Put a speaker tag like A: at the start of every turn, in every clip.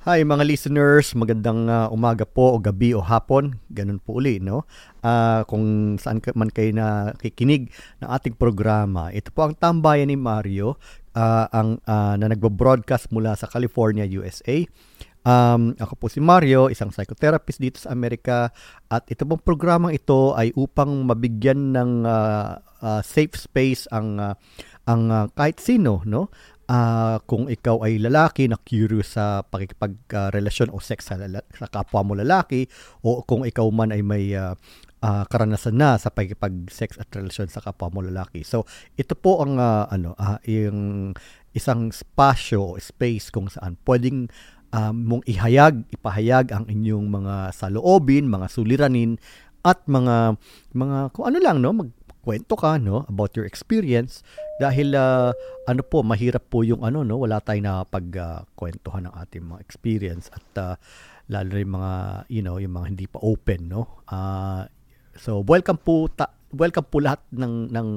A: Hi mga listeners, magandang uh, umaga po o gabi o hapon, ganun po uli, no? Uh, kung saan man kayo nakikinig ng ating programa. Ito po ang tambayan ni Mario uh, ang uh, na nagbo-broadcast mula sa California, USA. Um, ako po si Mario, isang psychotherapist dito sa Amerika at ito pong programang ito ay upang mabigyan ng uh, uh, safe space ang uh, ang uh, kahit sino, no? Uh, kung ikaw ay lalaki na curious sa pakikipagrelasyon uh, o sex sa, lala- sa kapwa mo lalaki o kung ikaw man ay may uh, uh, karanasan na sa pakikipag-sex at relasyon sa kapwa mo lalaki. So, ito po ang uh, ano, uh, yung isang spasyo o space kung saan pwedeng um, mong ihayag, ipahayag ang inyong mga saloobin, mga suliranin at mga mga kung ano lang no, mag kwento ka no about your experience. Dahil uh, ano po mahirap po yung ano no wala tayong nakapagkwentuhan uh, ng ating mga experience at uh, lalo na yung mga you know yung mga hindi pa open no. Uh, so welcome po ta- welcome po lahat ng ng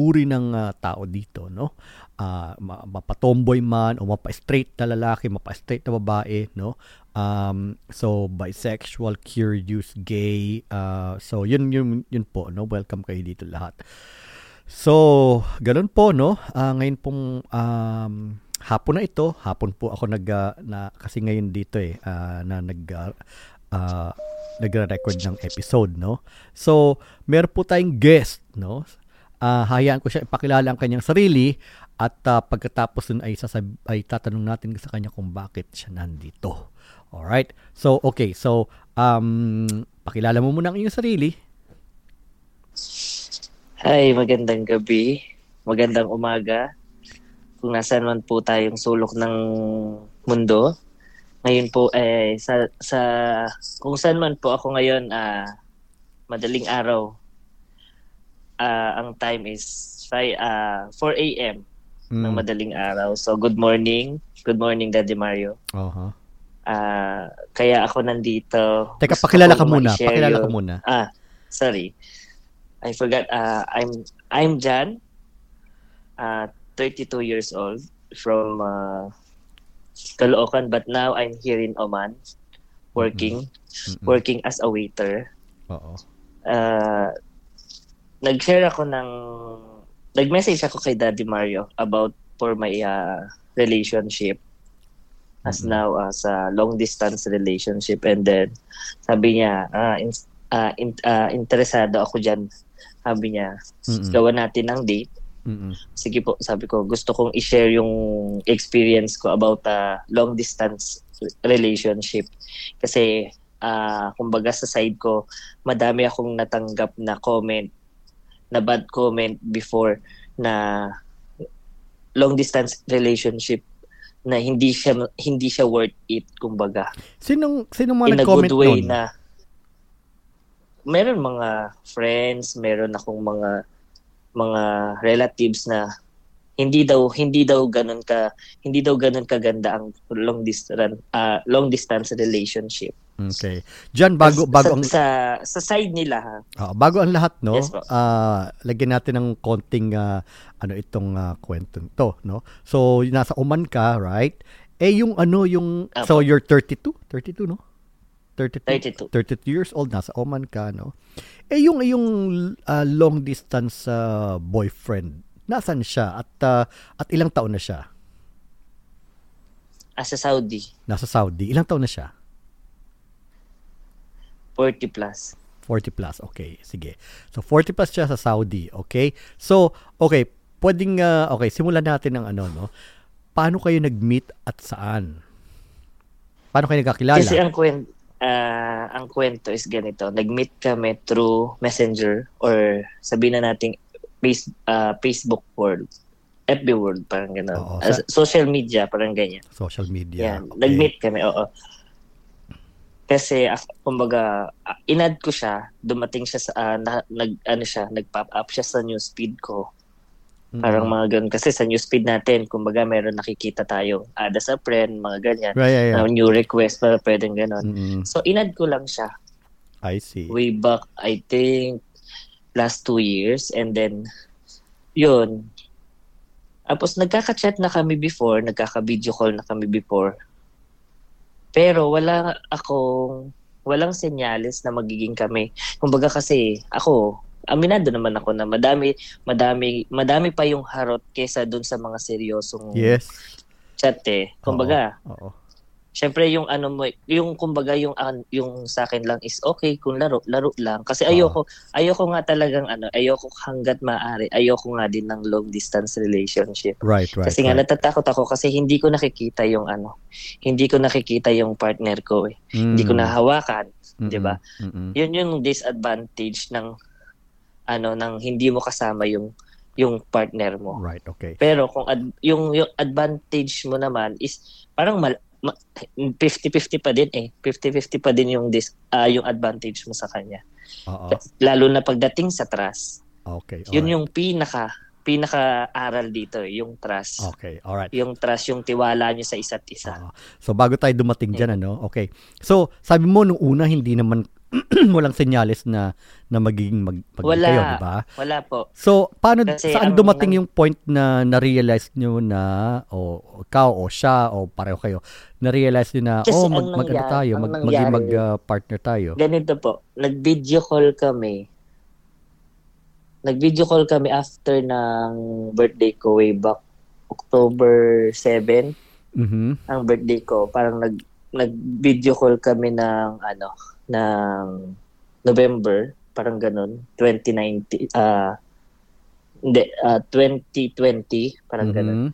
A: uri ng uh, tao dito no uh, mapatomboy man o mapa-straight na lalaki mapa-straight na babae no Um, so bisexual, curious, gay. Uh, so yun yun yun po no. Welcome kayo dito lahat. So, ganun po no. Uh, ngayon pong um, hapon na ito, hapon po ako nag uh, na kasi ngayon dito eh uh, na nag uh, uh, nagre-record ng episode no. So, meron po tayong guest no. Uh, hayaan ko siya ipakilala ang kanyang sarili at uh, pagkatapos nun ay, sasab- ay tatanong natin sa kanya kung bakit siya nandito. All right. So, okay. So, um, pakilala mo muna ang iyong sarili.
B: Hi, magandang gabi. Magandang umaga. Kung nasaan man po tayong sulok ng mundo. Ngayon po, eh, sa, sa, kung saan man po ako ngayon, ah, madaling araw. Ah, ang time is 5, ah, 4 a.m. Mm. ng madaling araw. So, good morning. Good morning, Daddy Mario.
A: Uh-huh.
B: Uh, kaya ako nandito.
A: Teka, pakilala ka muna. Pakilala ka muna.
B: Ah, sorry. I forgot. Uh, I'm I'm Jan. Uh, 32 years old from uh, Caloocan, but now I'm here in Oman, working, mm-hmm. working as a waiter.
A: Oo.
B: Uh, nag-share ako ng, nag-message ako kay Daddy Mario about for my uh, relationship as mm-hmm. now as a long distance relationship and then sabi niya uh, in, uh, in, uh, interesado ako diyan sabi niya mm-hmm. gawa natin ng date mm-hmm. sige po sabi ko gusto kong i-share yung experience ko about a long distance relationship kasi uh, kumbaga sa side ko madami akong natanggap na comment na bad comment before na long distance relationship na hindi siya hindi siya worth it kumbaga.
A: Sinong sinong mga nag-comment
B: way nun? na meron mga friends, meron akong mga mga relatives na hindi daw hindi daw ganun ka hindi daw ganun kaganda ang long distance uh, long distance relationship.
A: Okay. Diyan bago bago
B: ang sa, sa side nila ha.
A: Uh, bago ang lahat no. Yes, uh, lagyan natin ng konting uh, ano itong uh, kwento to, no. So nasa Oman ka, right? Eh yung ano yung Apo. so you're 32, 32 no?
B: 32,
A: 32. 32 years old nasa Oman ka, no. Eh yung yung uh, long distance uh, boyfriend, nasan siya at uh, at ilang taon na siya?
B: Ah, sa Saudi.
A: Nasa Saudi. Ilang taon na siya?
B: 40 plus.
A: 40 plus, okay. Sige. So, 40 plus siya sa Saudi, okay? So, okay, pwedeng, uh, okay, simulan natin ng ano, no? Paano kayo nag-meet at saan? Paano kayo nagkakilala?
B: Kasi ang kwento, uh, ah, ang kwento is ganito. Nag-meet kami through Messenger or sabihin na nating face, uh, Facebook world. FB world, parang gano'n. Sa, social media, parang ganyan.
A: Social media.
B: Yan. Okay. Nag-meet kami, oo. Kasi kumbaga uh, inad ko siya, dumating siya sa uh, na, nag ano siya, nag-pop up siya sa newsfeed ko. Mm-hmm. Parang mga ganun. Kasi sa newsfeed natin, kumbaga meron nakikita tayo, ada sa friend, mga ganyan.
A: Right, yeah, yeah.
B: Uh, new request, para pwedeng ganun. Mm-hmm. So, inad ko lang siya.
A: I see.
B: Way back, I think, last two years. And then, yun. Tapos, nagkaka-chat na kami before, nagkaka-video call na kami before. Pero wala akong walang senyales na magiging kami. Kumbaga kasi ako, aminado naman ako na madami madami madami pa yung harot kesa dun sa mga seryosong
A: Yes.
B: chat eh. Kumbaga,
A: Oo.
B: Syempre yung ano mo, yung kumbaga yung yung sa akin lang is okay kung laro, laro lang kasi
A: Oo.
B: ayoko ayoko nga talagang ano, ayoko hangga't maaari, ayoko nga din ng long distance relationship.
A: Right, right.
B: kasi nga
A: right.
B: natatakot ako kasi hindi ko nakikita yung ano, hindi ko nakikita yung partner ko eh. Hindi ko
A: Mm.
B: nahawakan,
A: Mm-mm.
B: 'di ba?
A: Mm-mm.
B: Yun yung disadvantage ng ano ng hindi mo kasama yung yung partner mo.
A: Right, okay.
B: Pero kung ad- yung yung advantage mo naman is parang mal- ma- 50-50 pa din eh. 50-50 pa din yung dis ah, yung advantage mo sa kanya.
A: Oo.
B: Lalo na pagdating sa trust.
A: Okay.
B: Yun
A: alright.
B: yung pinaka pinaka-aral dito, eh, yung trust.
A: Okay, alright.
B: Yung trust, yung tiwala nyo sa isa't isa.
A: Oo. So bago tayo dumating diyan ano, okay. So sabi mo nung una hindi naman walang senyales na na magiging mag,
B: Wala.
A: kayo, di ba?
B: Wala po.
A: So paano
B: Kasi
A: saan
B: ang-
A: dumating
B: ang-
A: yung point na na-realize nyo na o ikaw o siya o pareho kayo na-realize nyo na
B: Kasi
A: oh mag mag ano tayo, mag maging mag uh, partner tayo.
B: Ganito po, nag-video call kami. Nag-video call kami after ng birthday ko way back October 7.
A: Mhm.
B: ang birthday ko, parang nag nag-video call kami ng ano, ng November, parang ganun, 2019 ah hindi, ah, 2020, parang ganun.
A: Mhm.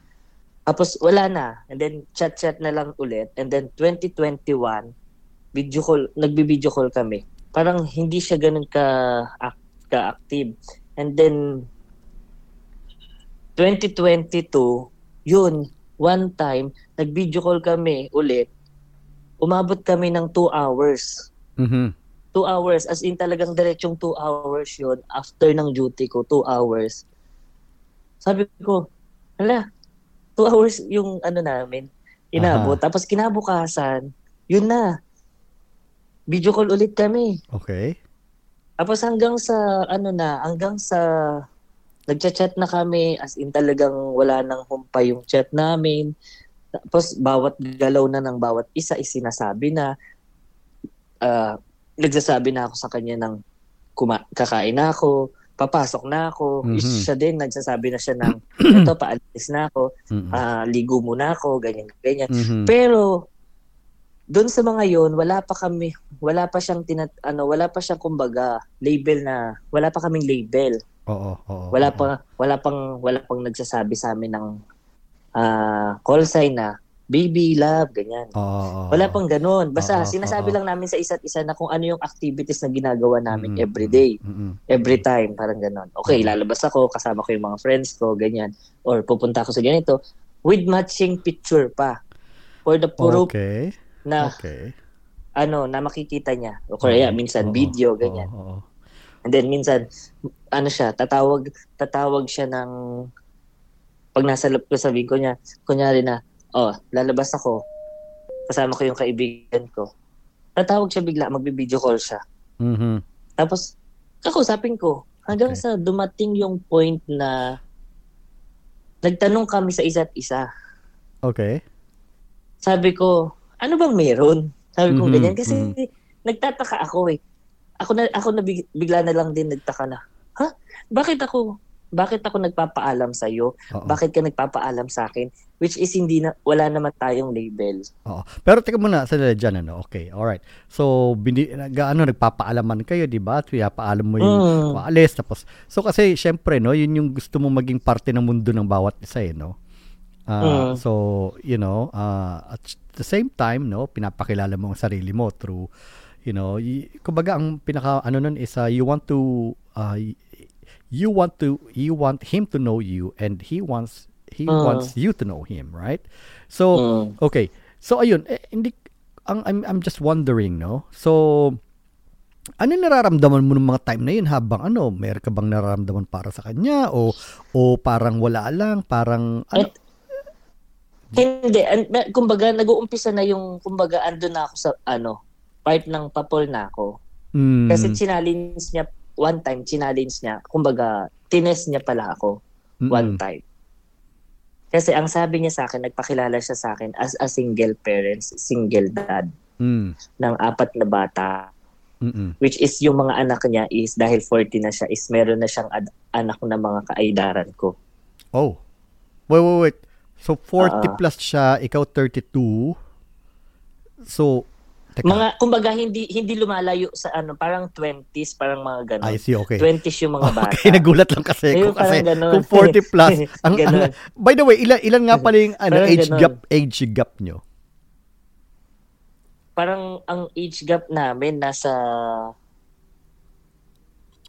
B: Tapos wala na. And then chat-chat na lang ulit. And then 2021, video call, nagbi-video call kami. Parang hindi siya ganun ka ka-active. And then 2022, yun, one time, nag-video call kami ulit. Umabot kami ng two hours.
A: Mhm.
B: Two hours, as in talagang diretsong two hours yun. After ng duty ko, two hours. Sabi ko, hala, two hours yung ano namin, inabot. Tapos kinabukasan, yun na. Video call ulit kami.
A: Okay.
B: Tapos hanggang sa, ano na, hanggang sa, nagchat-chat na kami, as in talagang wala nang humpay yung chat namin. Tapos bawat galaw na ng bawat isa is sinasabi na, ah, nagsasabi na ako sa kanya ng kuma- kakain na ako, papasok na ako.
A: Mhm.
B: Siya din, nagsasabi na siya ng, ito, paalis na ako,
A: Mhm.
B: ah, ligo muna ako, ganyan, ganyan.
A: Mhm.
B: Pero doon sa mga yon wala pa kami wala pa siyang tinat ano wala pa siyang kumbaga label na wala pa kaming label
A: Oo, oo.
B: wala
A: oo.
B: pa wala pang wala pang nagsasabi sa amin ng ah, call sign na baby love ganyan
A: oo,
B: wala pang ganoon basta
A: Oo,
B: sinasabi
A: oo.
B: lang namin sa isa't isa na kung ano yung activities na ginagawa namin
A: Mhm,
B: every day
A: mhm.
B: every time parang ganon okay lalabas ako kasama ko yung mga friends ko ganyan or pupunta ako sa ganito with matching picture pa for the proof
A: Okay.
B: na
A: Okay.
B: ano na makikita niya. O kaya
A: Oo,
B: minsan
A: oo,
B: video ganyan.
A: Oo, oo.
B: And then minsan ano siya, tatawag tatawag siya ng pag nasa loob ko sabihin ko niya, kunyari na, oh, lalabas ako. Kasama ko yung kaibigan ko. Tatawag siya bigla, magbi-video call siya.
A: Mhm.
B: Tapos kakausapin ko hanggang
A: Okay.
B: sa dumating yung point na nagtanong kami sa isa't isa.
A: Okay.
B: Sabi ko, ano bang meron? Sabi ko
A: Mhm,
B: ganyan kasi
A: mhm.
B: nagtataka ako eh. Ako na ako na big- bigla na lang din nagtaka na. Ha? Bakit ako bakit ako nagpapaalam sa iyo? Bakit ka nagpapaalam sa akin? Which is hindi na wala naman tayong label.
A: Oo. Pero teka muna, sa dyan, ano? Okay, alright. So, bini, gaano, nagpapaalaman kayo, di ba? At Pinapaalam mo yung
B: Mm.
A: paalis. Tapos, so kasi, syempre, no, yun yung gusto mo maging parte ng mundo ng bawat isa, eh, no? Ah,
B: Mm.
A: So, you know, ah, at the same time, no, pinapakilala mo ang sarili mo through, you know, y- kumbaga, ang pinaka, ano nun is, ah, you want to, y- you want to, you want him to know you and he wants, he
B: Mm.
A: wants you to know him, right? So,
B: Mm.
A: Okay. So ayun, eh, hindi ang I'm I'm just wondering, no. So ano nararamdaman mo ng mga time na yun habang ano, meron ka bang nararamdaman para sa kanya o o parang wala lang, parang ano?
B: Hindi, an- na- kumbaga nag-uumpisa na yung kumbaga ando na ako sa ano, part ng papol na ako.
A: Mm,
B: Kasi challenge niya one time, challenge niya, kumbaga tines niya pala ako
A: mm,
B: one time. Kasi ang sabi niya sa akin, nagpakilala siya sa akin as a single parent, single dad
A: Mm.
B: ng apat na bata.
A: Mm-mm.
B: Which is yung mga anak niya is dahil 40 na siya is meron na siyang ad- anak na mga kaaidaran ko.
A: Oh. Wait, wait, wait. So 40
B: Ah.
A: plus siya, ikaw 32. So, teka.
B: Mga kumbaga hindi hindi lumalayo sa ano, parang 20s, parang mga ganun.
A: I see, okay.
B: 20s yung mga bata.
A: Okay, nagulat lang kasi
B: Ayun,
A: ko kasi
B: ganun.
A: kung 40 plus ang, ang. By the way, ilan ilan nga pala yung ano,
B: Parang
A: age
B: ganun.
A: gap age gap nyo?
B: parang ang age gap namin nasa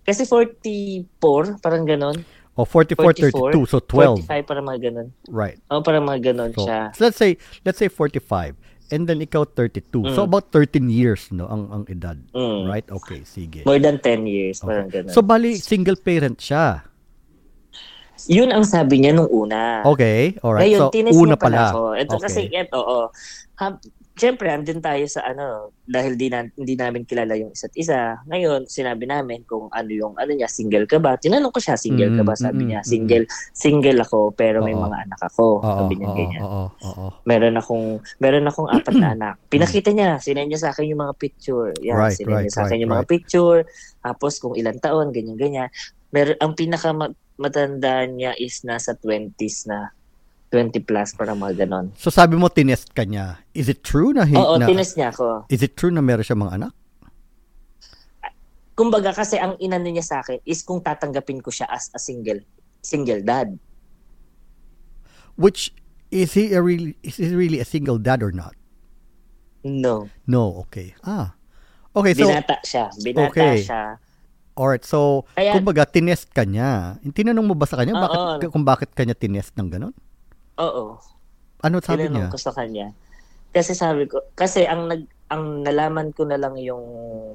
B: kasi 44, parang ganun.
A: O 44 32 so 12.
B: 45, parang mga ganun.
A: Right.
B: Oh, parang mga ganun
A: So,
B: siya.
A: so let's say let's say 45 and then ikaw 32. So
B: Mm.
A: about 13 years no ang ang edad.
B: Mm.
A: Right? Okay, sige.
B: More than 10 years, parang
A: Okay.
B: ganun.
A: So bali single parent siya.
B: Yun ang sabi niya nung una.
A: Okay, all right.
B: Ngayon,
A: So una
B: pala
A: pala.
B: ako. Ito
A: Okay.
B: kasi, ito, oo. Ha, Siyempre, andun tayo sa ano, dahil di na, hindi namin kilala yung isa't isa. Ngayon, sinabi namin kung ano yung, ano niya, single ka ba? Tinanong ko siya, single ka ba?
A: Mm,
B: Sabi niya,
A: mm,
B: single, single ako, pero may mga anak ako.
A: Oo,
B: Sabi niya ganyan.
A: oo.
B: Meron akong, meron akong apat na anak. Pinakita niya, sinend niya sa akin yung mga picture. Yan,
A: Right,
B: sinend
A: right,
B: niya sa akin
A: right,
B: yung mga
A: right.
B: picture. Tapos kung ilang taon, ganyan-ganyan. Meron, ang pinaka ma- matanda niya is nasa 20s na. 20 plus, parang mga ganon.
A: So sabi mo tinest ka niya. Is it true na, hi-
B: Oo,
A: na
B: tinas niya ako.
A: Is it true na meron siya mga anak?
B: Kumbaga kasi ang inano niya sa akin is kung tatanggapin ko siya as a single single dad.
A: Which is he a really is he really a single dad or not?
B: No.
A: No, okay. Ah. Okay, so
B: binata siya. Binata
A: Okay.
B: siya.
A: alright. So
B: Kaya-
A: kumbaga tinest ka niya. Tinanong mo ba sa kanya bakit kung bakit kanya tinest ng ganun?
B: Oo.
A: Ano sabi niya?
B: Tinanong ko sa kanya. Kasi sabi ko, kasi ang nag ang nalaman ko na lang yung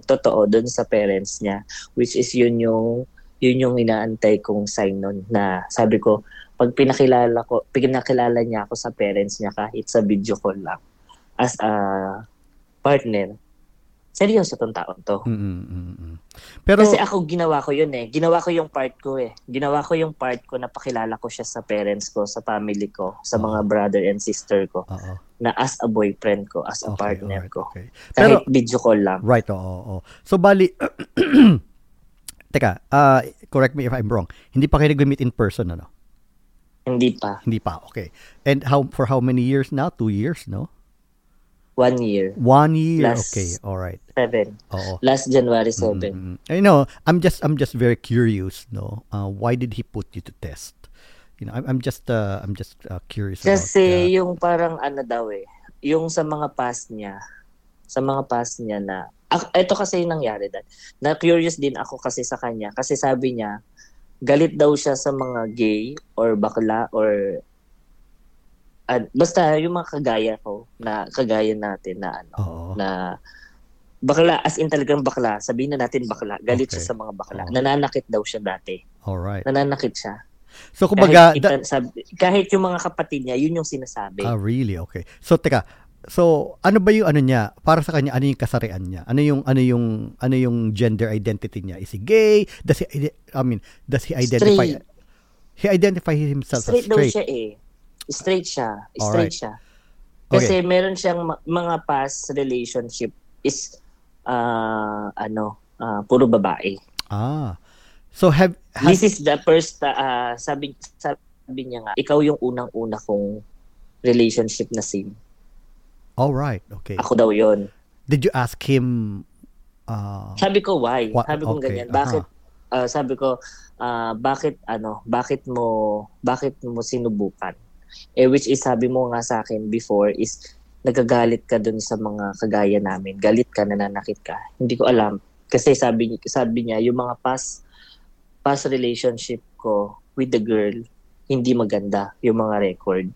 B: totoo doon sa parents niya, which is yun yung yun yung inaantay kong sign nun na sabi ko, pag pinakilala ko, pinakilala niya ako sa parents niya kahit sa video call lang as a partner, seryoso tong taon to.
A: Mm, mm, mm, mm. Pero
B: Kasi ako ginawa ko yun eh. Ginawa ko yung part ko eh. Ginawa ko yung part ko na pakilala ko siya sa parents ko, sa family ko, sa
A: Oo.
B: mga brother and sister ko,
A: Oo.
B: na as a boyfriend ko, as a
A: Okay,
B: partner
A: alright,
B: ko.
A: okay.
B: Kahit video call lang.
A: Right, oo, oo. So bali Teka, uh, correct me if I'm wrong. Hindi pa kayo nag-meet in person, ano?
B: Hindi pa.
A: Hindi pa, okay. And how for how many years now? Two years, no?
B: One year.
A: One year,
B: Last-
A: okay, all right.
B: Seven.
A: Oo.
B: Last January 7.
A: Mm, I know. I'm just I'm just very curious, no. Uh, why did he put you to test? You know, I'm, I'm just uh, I'm just uh, curious
B: Kasi
A: about.
B: yung parang ano daw eh, yung sa mga past niya, sa mga past niya na, ah, ito kasi yung nangyari dad. Na curious din ako kasi sa kanya. Kasi sabi niya, galit daw siya sa mga gay or bakla or ah, basta yung mga kagaya ko na kagaya natin na ano
A: Oo.
B: na bakla as in talagang bakla sabihin na natin bakla galit
A: Okay.
B: siya sa mga bakla
A: Oo.
B: nananakit daw siya dati
A: All right.
B: nananakit siya
A: So kumbaga,
B: kahit, ita- sabi- kahit yung mga kapatid niya yun yung sinasabi
A: ah really okay. So teka, so ano ba yung ano niya? Para sa kanya ano yung kasarian niya? Ano yung ano yung ano yung gender identity niya? Is he gay? Does he I mean, does he identify
B: Straight.
A: He identify himself
B: straight
A: as
B: daw
A: straight.
B: siya eh. Straight siya.
A: Alright.
B: Straight siya. Kasi meron siyang ma- mga past relationship is ah ano, ah, puro babae.
A: Ah. So have has,
B: This is the first ah, sabi sabi niya nga, ikaw yung unang-una kong relationship na sim.
A: All right. Okay.
B: Ako daw 'yon.
A: Did you ask him uh
B: Sabi ko why?
A: Wa-
B: sabi ko
A: okay,
B: ganyan. Bakit ah, sabi ko ah, bakit ano, bakit mo bakit mo sinubukan? Eh which is sabi mo nga sa akin before is nagagalit ka dun sa mga kagaya namin. Galit ka, nananakit ka. Hindi ko alam. Kasi sabi sabi niya yung mga past past relationship ko with the girl hindi maganda yung mga record.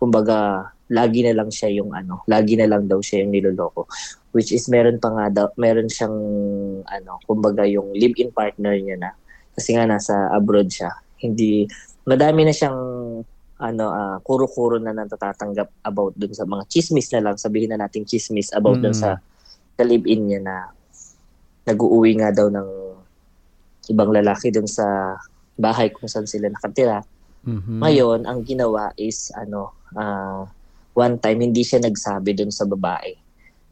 B: Kumbaga, lagi na lang siya yung ano, lagi na lang daw siya yung niloloko. Which is meron pa nga daw, meron siyang ano, kumbaga yung live-in partner niya na. Kasi nga nasa abroad siya. Hindi, madami na siyang ano, ah, kuro-kuro na natatanggap about dun sa mga chismis na lang, sabihin na natin chismis about dun
A: Mm.
B: sa, sa live-in niya na nag-uuwi nga daw ng ibang lalaki dun sa bahay kung saan sila nakatira.
A: Mhm.
B: Ngayon, ang ginawa is ano, ah, one time hindi siya nagsabi dun sa babae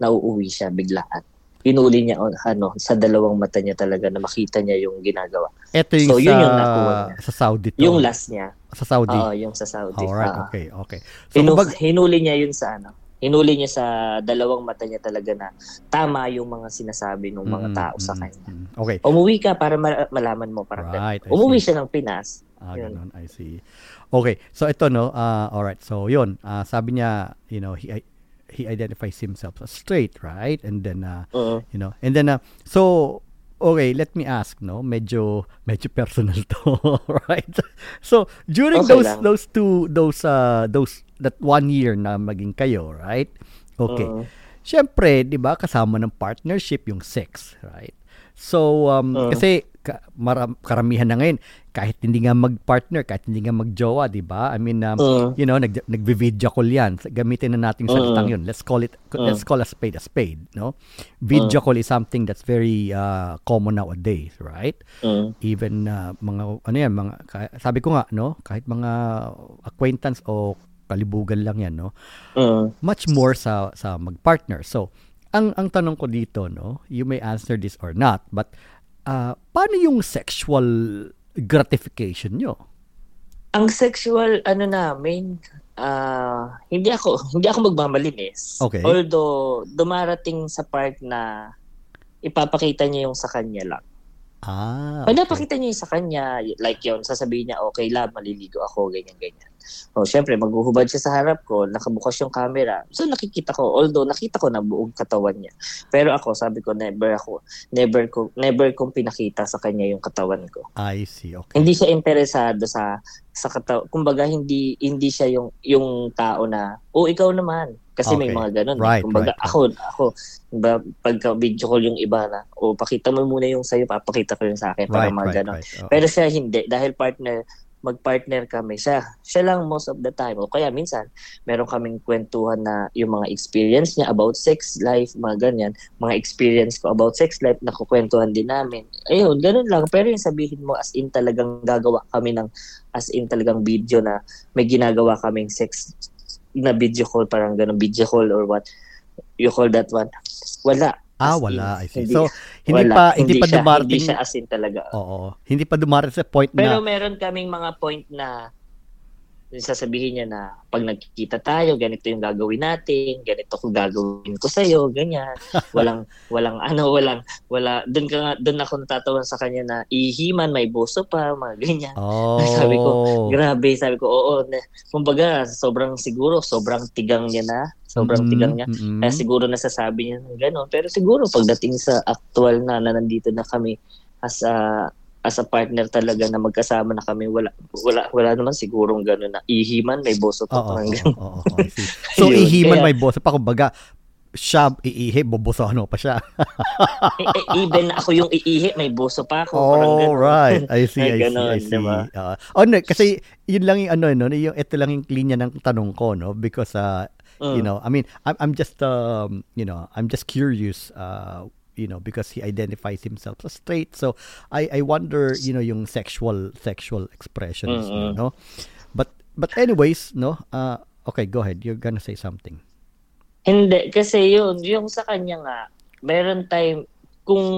B: na uuwi siya biglaan. Hinuli niya on- ano, sa dalawang mata niya talaga na makita niya yung ginagawa.
A: Ito yung
B: So,
A: sa,
B: yun yung nakuha niya.
A: sa Saudi to.
B: Yung last niya,
A: sa Saudi.
B: oo, yung sa Saudi.
A: Alright,
B: Ah,
A: okay, okay. So,
B: Hinu-
A: kumbaga-
B: hinuli niya yun sa ano, hinuli niya sa dalawang mata niya talaga na tama yung mga sinasabi ng mga
A: Mm,
B: tao sa
A: mm,
B: kanya.
A: mm. Okay.
B: Umuwi ka para ma- malaman mo parang.
A: Right,
B: Umuwi siya ng Pinas.
A: Ah,
B: Yun.
A: ganun, I see. Okay, so ito no, uh, alright, so yun, ah, sabi niya, you know, he he identifies himself as straight, right? And then, uh,
B: Oo.
A: you know, and then, uh, so, okay, let me ask, no, medyo, medyo personal to, right? So, during
B: Okay
A: those,
B: lang.
A: those two, those, uh, those, that one year na maging kayo, right? Okay.
B: Oo.
A: Siyempre, 'di ba, kasama ng partnership yung sex, right? So, um,
B: Oo.
A: kasi ka, maram, karamihan na ngayon, kahit hindi nga mag-partner, kahit hindi nga mag-jowa, 'di ba? I mean, um,
B: Oo.
A: you know, nag nagvi-video call 'yan. Gamitin na nating salitang 'yun. Let's call it let's call a spade a spade, no? Video call is something that's very uh, common nowadays, right?
B: Oo.
A: Even uh, mga ano 'yan, mga sabi ko nga, no, kahit mga acquaintance o kalibugan lang 'yan, no?
B: Oo.
A: much more sa sa magpartner. So, ang ang tanong ko dito, no, you may answer this or not, but uh, paano yung sexual gratification nyo?
B: Ang sexual ano namin, ah, hindi ako hindi ako magmamalinis.
A: Okay.
B: Although dumarating sa part na ipapakita niya yung sa kanya lang.
A: Ah,
B: Pag
A: okay.
B: napakita niya yung sa kanya, like yun, sasabihin niya, okay lab, maliligo ako, ganyan, ganyan. O, syempre, maghuhubad siya sa harap ko, nakabukas yung camera. So, nakikita ko, although nakita ko na buong katawan niya. Pero ako, sabi ko, never ako, never ko, never kong pinakita sa kanya yung katawan ko.
A: I see. Okay.
B: Hindi siya interesado sa sa katawan. Kumbaga, hindi hindi siya yung yung tao na, oh, ikaw naman. Kasi may
A: Okay.
B: mga ganun. eh.
A: Right,
B: Kumbaga,
A: right,
B: ako, ako, diba, pagka video call yung iba na, o pakita mo muna yung sa'yo, papakita ko yung sa akin. Para
A: Right,
B: mga
A: right,
B: ganun.
A: right.
B: Pero siya hindi. Dahil partner, mag-partner kami. Siya, siya lang most of the time. O kaya minsan, meron kaming kwentuhan na yung mga experience niya about sex life, mga ganyan. Mga experience ko about sex life, nakukwentuhan din namin. Ayun, ganun lang. Pero yung sabihin mo as in talagang gagawa kami ng as in talagang video na may ginagawa kaming sex na video call, parang ganun, video call or what you call that one. Wala.
A: ah,
B: As in,
A: wala. I see.
B: hindi-
A: so, hindi
B: Wala.
A: pa hindi, pa
B: siya,
A: dumarating.
B: Hindi siya as in talaga.
A: Oo. Hindi pa dumarating sa point
B: Pero
A: na
B: meron kaming mga point na sasabihin niya na pag nagkikita tayo, ganito yung gagawin natin, ganito ko gagawin ko sa iyo, ganyan. Walang walang ano, walang wala doon ka doon ako natatawan sa kanya na ihiman may buso pa, mga ganyan.
A: Oh.
B: Sabi ko, Grabe, sabi ko, oo, na, kumbaga, sobrang siguro, sobrang tigang niya na, sobrang
A: Mm,
B: tigang niya.
A: mm-mm.
B: Kaya siguro nasasabi niya ng gano'n. Pero siguro pagdating sa actual na, na nandito na kami as a as a partner talaga na magkasama na kami, wala wala wala naman sigurong gano'n na ihiman, may boso pa parang
A: oo, oo, I see. So,
B: Yun,
A: ihiman
B: kaya-
A: may boss. Pa, kumbaga, siya iihi, bobosono pa siya.
B: Eh, eh, even ako yung iihi, may boso pa ako. parang
A: Oh,
B: gano'n.
A: right. I see, I see, I see.
B: diba?
A: Ah, oh, no, kasi yun lang yung ano, no, yung, ito lang yung linya ng tanong ko, no? Because, uh,
B: Mm.
A: you know, I mean, I'm, I'm just, um, you know, I'm just curious, uh, you know, because he identifies himself as straight. So, I, I wonder, you know, yung sexual, sexual expressions,
B: Mm-mm.
A: no? But, but anyways, no, uh, okay, go ahead. You're gonna say something.
B: Hindi, kasi yun, yung sa kanya nga, meron time, kung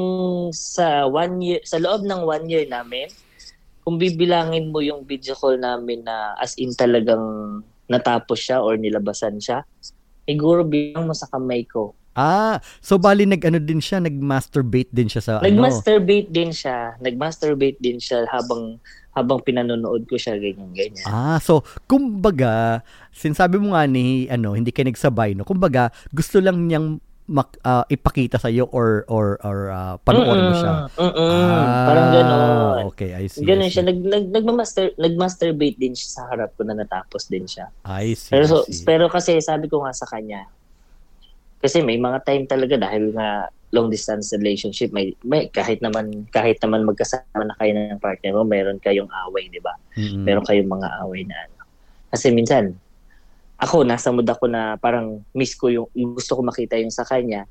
B: sa one year, sa loob ng one year namin, kung bibilangin mo yung video call namin na as in talagang natapos siya or nilabasan siya, siguro bilang mo sa kamay ko.
A: Ah, so bali nag-ano din siya, nag-masturbate din siya sa ano.
B: Nag-masturbate din siya. Nag-masturbate din siya habang habang pinanonood ko siya ganyan ganyan.
A: Ah, so kumbaga, sinasabi mo nga ni ano, hindi kayo nagsabay no. Kumbaga, gusto lang niyang mak- ah, ipakita sa iyo or or or ah, panoorin mo siya.
B: Mm-mm, parang gano'n.
A: Okay, I see.
B: Ganun
A: I
B: siya. Nag, nag, nagmaster, nag-masturbate din siya sa harap ko na natapos din siya.
A: I see.
B: Pero, so,
A: I see.
B: pero kasi sabi ko nga sa kanya, kasi may mga time talaga dahil nga long distance relationship, may, may kahit naman kahit naman magkasama na kayo ng partner mo, meron kayong away, di ba?
A: Mm-mm.
B: Meron kayong mga away na ano. Kasi minsan, ako, nasa mood ako na parang miss ko yung, gusto ko makita yung sa kanya.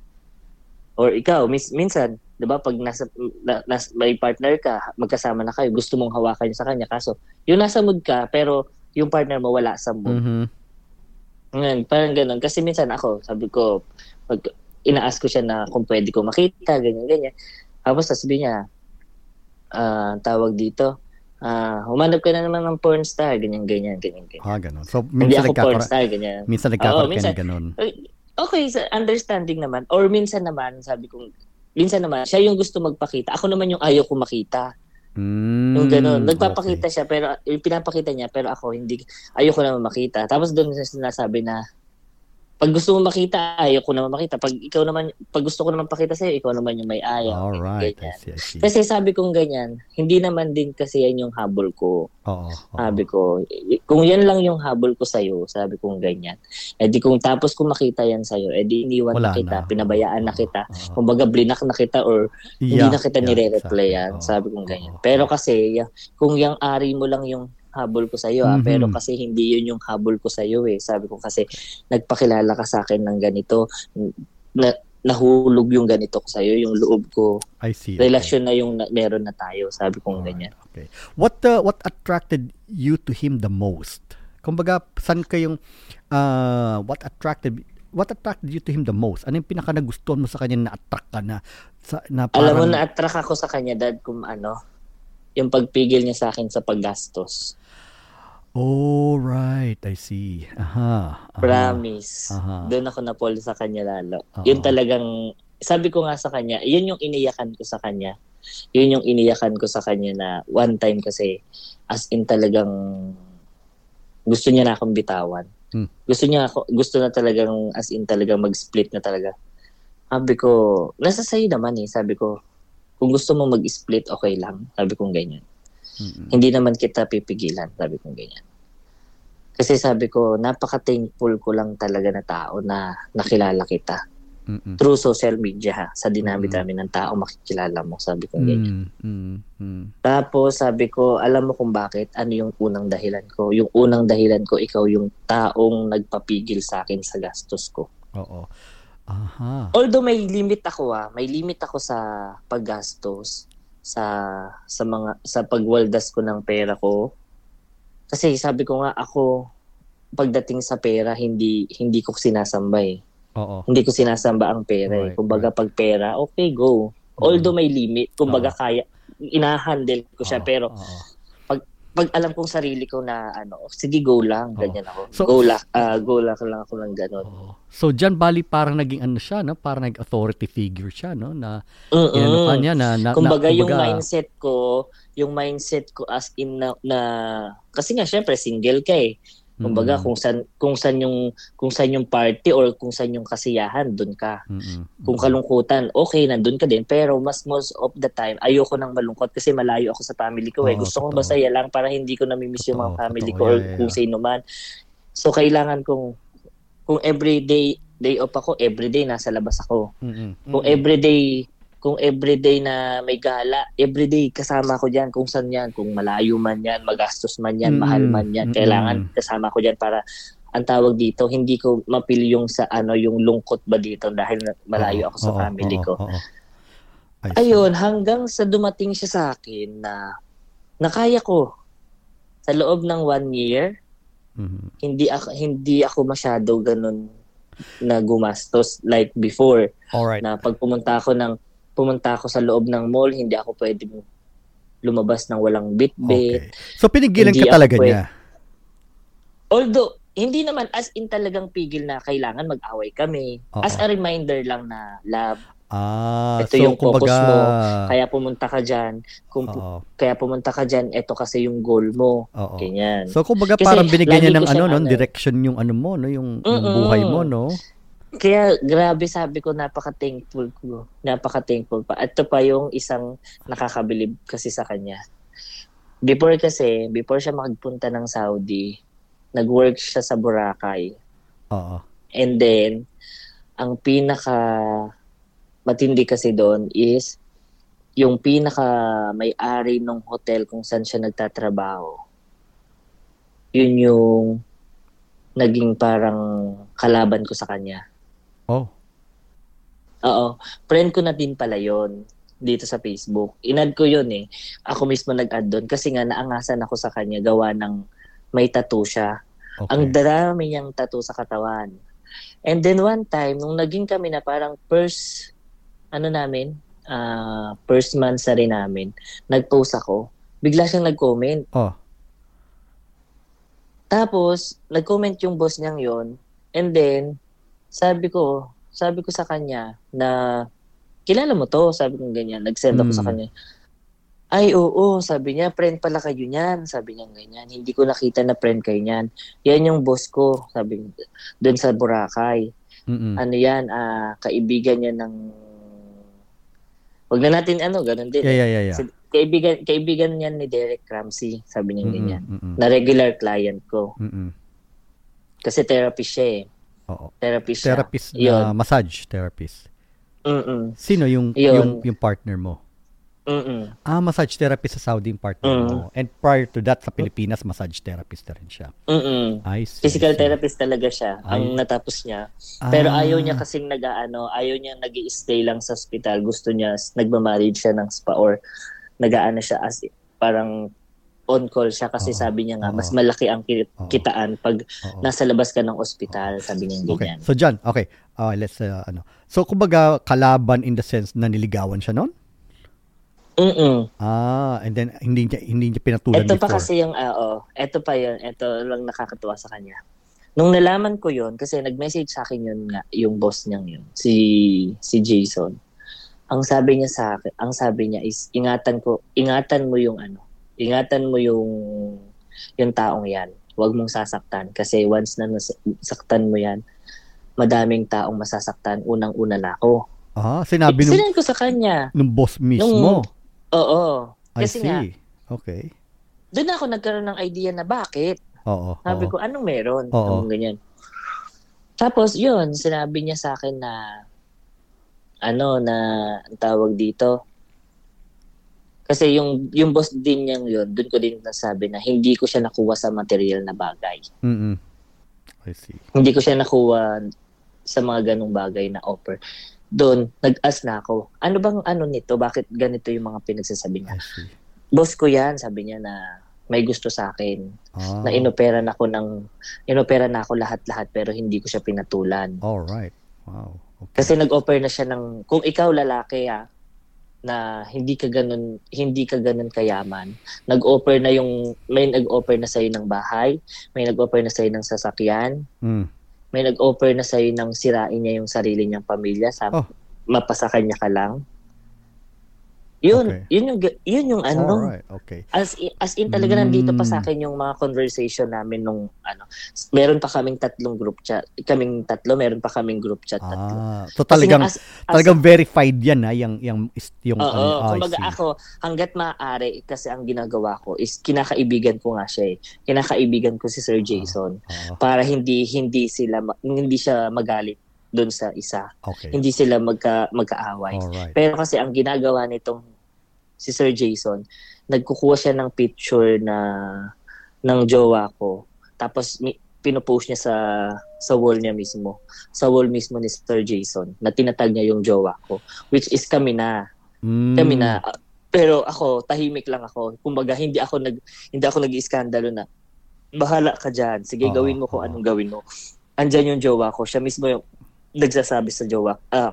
B: Or ikaw, mis, minsan, 'di ba? Pag nasa, na, nas, may partner ka, magkasama na kayo, gusto mong hawakan sa kanya kaso yung nasa mood ka pero yung partner mo wala sa mood.
A: Mhm.
B: Ngayon, parang ganun. Kasi minsan ako, sabi ko, pag ina-ask ko siya na kung pwede ko makita, ganyan, ganyan. Tapos sabi niya, ah, tawag dito, ah, humanap ka na naman ng porn star, ganyan, ganyan, ganyan, ganyan.
A: Ah, ganun. So,
B: Hindi
A: minsan
B: ako porn
A: nagkakaroon,
B: star, ganyan.
A: minsan nagkakaroon
B: Oo,
A: ka ng ganun.
B: Okay, sa understanding naman. Or minsan naman, sabi ko, minsan naman, siya yung gusto magpakita. Ako naman yung ayaw ko makita.
A: Mm,
B: Yung gano'n. Nagpapakita siya, pero yung pinapakita niya, pero ako hindi, ayoko naman makita. Tapos doon siya sinasabi na, pag gusto mo makita, ayoko naman makita. Pag ikaw naman, pag gusto ko naman pakita sa'yo, ikaw naman yung may ayaw.
A: Alright, I
B: Ganyan.
A: see, I see.
B: Kasi sabi kong ganyan, hindi naman din kasi yan yung habol ko.
A: Oo, oo.
B: Sabi ko, "I- kung yan lang yung habol ko sa'yo, sabi kong ganyan. Eh di kung tapos ko makita yan sa'yo, eh di iniwan
A: Wala
B: na kita,
A: na.
B: pinabayaan na
A: Oo,
B: kita.
A: oo.
B: Kumbaga, blinak na kita or hindi
A: Yeah,
B: na kita
A: yeah,
B: nire-reply
A: exactly.
B: Sabi kong ganyan. Pero kasi, kung yung ari mo lang yung habol ko sa'yo, ah,
A: Mhm.
B: pero kasi hindi yun yung habol ko sa'yo eh. Sabi ko kasi, nagpakilala ka sa akin ng ganito, na, nahulog yung ganito ko sa'yo, yung loob ko.
A: I see. okay.
B: Relasyon na yung na, meron na tayo. Sabi kong ganyan.
A: Okay. What uh, what attracted you to him the most? Kumbaga, saan kayong uh, what attracted what attracted you to him the most? Ano yung pinaka nagustuhan mo sa kanya na attract ka na sa na
B: Alam mo,
A: parang-
B: na-attract ako sa kanya, dad, kung ano, yung pagpigil niya sa akin sa paggastos.
A: Oh, right. I see. Aha. aha.
B: Promise.
A: Aha.
B: Doon ako na-fall sa kanya lalo.
A: Oo.
B: Yun talagang, sabi ko nga sa kanya, yun yung iniyakan ko sa kanya. Yun yung iniyakan ko sa kanya na one time kasi, as in talagang, gusto niya na akong bitawan.
A: Hmm.
B: Gusto niya ako, gusto na talagang, as in talagang mag-split na talaga. Sabi ko, nasa sa'yo naman eh. Sabi ko, kung gusto mo mag-split, okay lang. Sabi kong ganyan.
A: Mm-mm.
B: Hindi naman kita pipigilan, sabi kong ganyan. Kasi sabi ko, napaka-thankful ko lang talaga na tao na nakilala kita.
A: Mm-mm.
B: Through social media ha, sa dinamit namin ng tao makikilala mo, sabi kong ganyan.
A: Mm, mm, mm.
B: Tapos sabi ko, alam mo kung bakit, ano yung unang dahilan ko? Yung unang dahilan ko, ikaw yung taong nagpapigil sa akin sa gastos ko.
A: Oo. Aha.
B: Although may limit ako ah, may limit ako sa paggastos sa sa mga sa pagwaldas ko ng pera ko. Kasi sabi ko nga ako pagdating sa pera hindi hindi ko sinasamba eh.
A: Oo.
B: Hindi ko sinasamba ang pera eh.
A: Right,
B: Kumbaga pag pera, okay go. Although may limit, kumbaga kaya ina-handle ko siya
A: Oo,
B: pero
A: oo.
B: Pag alam kong sarili ko na ano, sige go lang,
A: Oo.
B: ganyan ako.
A: So-
B: go lang, ah, go lang lang ako ng ganun.
A: Oo. So, dyan bali parang naging ano siya, no? Parang nag-authority figure siya, no? Na,
B: Mm-mm.
A: inano ka niya, na, na,
B: kumbaga,
A: na,
B: yung mindset ko, yung mindset ko as in na, na kasi nga syempre single ka eh. Kumbaga
A: Mm-mm.
B: kung san kung san yung kung san yung party or kung san yung kasiyahan, doon ka.
A: Mm-mm.
B: Kung kalungkutan, okay, nandun ka din. Pero mas most of the time, ayoko nang malungkot kasi malayo ako sa family ko eh.
A: Oo,
B: Gusto
A: totoo.
B: masaya lang para hindi ko namimiss yung mga family
A: totoo.
B: ko or
A: Yeah, yeah,
B: kung
A: yeah.
B: sino man. So kailangan kong kung everyday day off ako, everyday nasa labas ako.
A: Mm-mm.
B: Kung everyday kung everyday na may gala, everyday kasama ko diyan kung saan yan, kung malayo man yan, magastos man yan,
A: Mm,
B: mahal man yan, kailangan kasama ko diyan para ang tawag dito, hindi ko mapil yung sa ano yung lungkot ba dito dahil na- malayo ako sa family ko. Ayun, hanggang sa dumating siya sa akin na nakaya ko sa loob ng one year,
A: Mhm.
B: hindi ako hindi ako masyado ganun na gumastos like before
A: Alright.
B: na pag pumunta ako ng pumunta ako sa loob ng mall, hindi ako pwedeng lumabas ng walang bitbit.
A: Okay. So, pinigilan ka talaga
B: pwede-
A: niya.
B: Although hindi naman as in talagang pigil na kailangan mag-away kami.
A: Oo.
B: As a reminder lang na love,
A: Ah,
B: Ito
A: so,
B: yung focus
A: kumbaga,
B: mo. kaya pumunta ka diyan. Kung
A: Oo,
B: kaya pumunta ka diyan, ito kasi yung goal mo.
A: oo.
B: Ganyan.
A: So, kumbaga
B: Kasi
A: parang binigyan niya ng ano, no?
B: ano.
A: direction yung ano mo, no? Yung, yung buhay mo, no?
B: Kaya grabe sabi ko napaka-thankful ko. Napaka-thankful pa. At ito pa yung isang nakakabilib kasi sa kanya. Before kasi, before siya makagpunta ng Saudi, nag-work siya sa Boracay.
A: Oo.
B: And then, ang pinaka matindi kasi doon is yung pinaka may-ari ng hotel kung saan siya nagtatrabaho. Yun yung naging parang kalaban ko sa kanya.
A: Oh.
B: Oo. Friend ko na din pala yon. dito sa Facebook. Inad ko yun eh. Ako mismo nag-add doon kasi nga naangasan ako sa kanya gawa ng may tattoo siya.
A: Okay.
B: Ang dami niyang tattoo sa katawan. And then one time, nung naging kami na parang first, ano namin, uh, first month sa rin namin, nag-post ako, bigla siyang nag-comment.
A: Oh.
B: Tapos, nag-comment yung boss niyang yon And then, sabi ko, sabi ko sa kanya na, kilala mo to? Sabi ko ganyan. Nag-send ako
A: Mm.
B: sa kanya. Ay, oo. Sabi niya, friend pala kayo niyan. Sabi niya ganyan. Hindi ko nakita na friend kayo niyan. Yan yung boss ko. Sabi niya, doon sa Boracay.
A: Mm-mm.
B: Ano yan, ah, kaibigan niya ng... Huwag na natin ano, ganun din.
A: Yeah, yeah, yeah, yeah.
B: Si- Kaibigan, kaibigan niya ni Derek Ramsey. Sabi niya
A: Mm-mm,
B: ganyan.
A: mm-mm,
B: Na regular client ko.
A: mm-mm.
B: Kasi therapist siya eh.
A: Oo.
B: Therapist.
A: Therapist
B: Yun.
A: na massage therapist.
B: Mm-mm.
A: Sino yung
B: Yun.
A: yung yung partner mo?
B: Mm-mm.
A: Ah, massage therapist sa Saudi yung partner
B: Mm.
A: mo. And prior to that sa Pilipinas, massage therapist na rin siya.
B: Mm-mm.
A: I see.
B: Physical
A: see.
B: therapist talaga siya. Ang natapos niya. Pero
A: Ah,
B: ayaw niya kasing nag-ano, ayaw niya nag stay lang sa hospital. Gusto niya, nagmamarriage siya ng spa or nag-ano siya as parang on call siya kasi
A: Oo.
B: sabi niya nga, mas malaki ang kitaan pag
A: oo.
B: nasa labas ka ng ospital, sabi niya
A: Okay.
B: ganyan.
A: So John, okay. Uh, let's uh, ano. So kumbaga kalaban in the sense na niligawan siya noon?
B: Mm-mm.
A: Ah, and then hindi niya hindi niya pinatulan
B: Ito pa
A: before.
B: kasi yung, ah, oo, ito pa yun, ito lang nakakatuwa sa kanya. Nung nalaman ko yun, kasi nag-message sa akin yun nga, yung boss niyang yun, si, si Jason. Ang sabi niya sa akin, ang sabi niya is, ingatan ko, ingatan mo yung ano, ingatan mo yung, yung taong yan. Huwag mong sasaktan. Kasi once na nasaktan mo yan, madaming taong masasaktan. Unang-una na ako.
A: Ah, sinabi nung,
B: Sinabi ko sa kanya.
A: nung boss mismo.
B: Oo.
A: I
B: Kasi
A: see.
B: nga,
A: Okay.
B: doon ako nagkaroon ng idea na bakit.
A: Oo.
B: Sabi
A: oo.
B: ko, anong meron?
A: Oo.
B: Anong ganyan. Tapos, yun, sinabi niya sa akin na, ano, na, ang tawag dito, kasi yung, yung boss din niyang yun, doon ko din nasabi na hindi ko siya nakuha sa material na bagay.
A: Mm-mm. I see.
B: Hindi ko siya nakuha sa mga ganong bagay na offer. Doon, nag-ask na ako, ano bang ano nito? Bakit ganito yung mga pinagsasabi niya? Boss ko yan, sabi niya na may gusto sa akin.
A: Ah,
B: na inopera na ako ng inopera na ako lahat-lahat pero hindi ko siya pinatulan.
A: all right. Wow. Okay.
B: Kasi nag-offer na siya ng kung ikaw lalaki ah na hindi ka ganun hindi ka ganun kayaman. Nag-offer na yung may nag-offer na sa ng bahay, may nag-offer na sa ng sasakyan,
A: Mm.
B: may nag-offer na sa ng sirain niya yung sarili niyang pamilya sa
A: Oh.
B: mapasa kanya ka lang. Yun,
A: Okay.
B: yun yung yun yung ano.
A: Okay.
B: As in, as in talaga nandito pa sa
A: Mm.
B: akin yung mga conversation namin nung ano. Meron pa kaming tatlong group chat. Kaming tatlo, meron pa kaming group chat tatlo.
A: Ah, so talagang
B: as, as,
A: talagang verified 'yan ha, yung yung is- yung
B: Oo,
A: ano, ah, I
B: kumbaga ako, hanggat maaari, kasi ang ginagawa ko is kinakaibigan ko nga siya eh. Kinakaibigan ko si Sir Jason
A: Oo,
B: para hindi hindi sila hindi siya magalit doon sa isa.
A: okay.
B: Hindi sila magka magkaaway.
A: All right.
B: Pero kasi ang ginagawa nitong si Sir Jason, nagkukuha siya ng picture na ng jowa ko. Tapos mi- pinopost niya sa sa wall niya mismo. Sa wall mismo ni Sir Jason na tinatag niya yung jowa ko which is kami na.
A: Mm.
B: Kami na. Ah, Pero ako tahimik lang ako. Kumbaga hindi ako nag hindi ako nag-iiskandalo na bahala ka diyan. Sige,
A: Oo,
B: gawin mo kung
A: oo.
B: anong gawin mo. Andiyan yung jowa ko. Siya mismo yung nagsasabi sa jowa. Ah,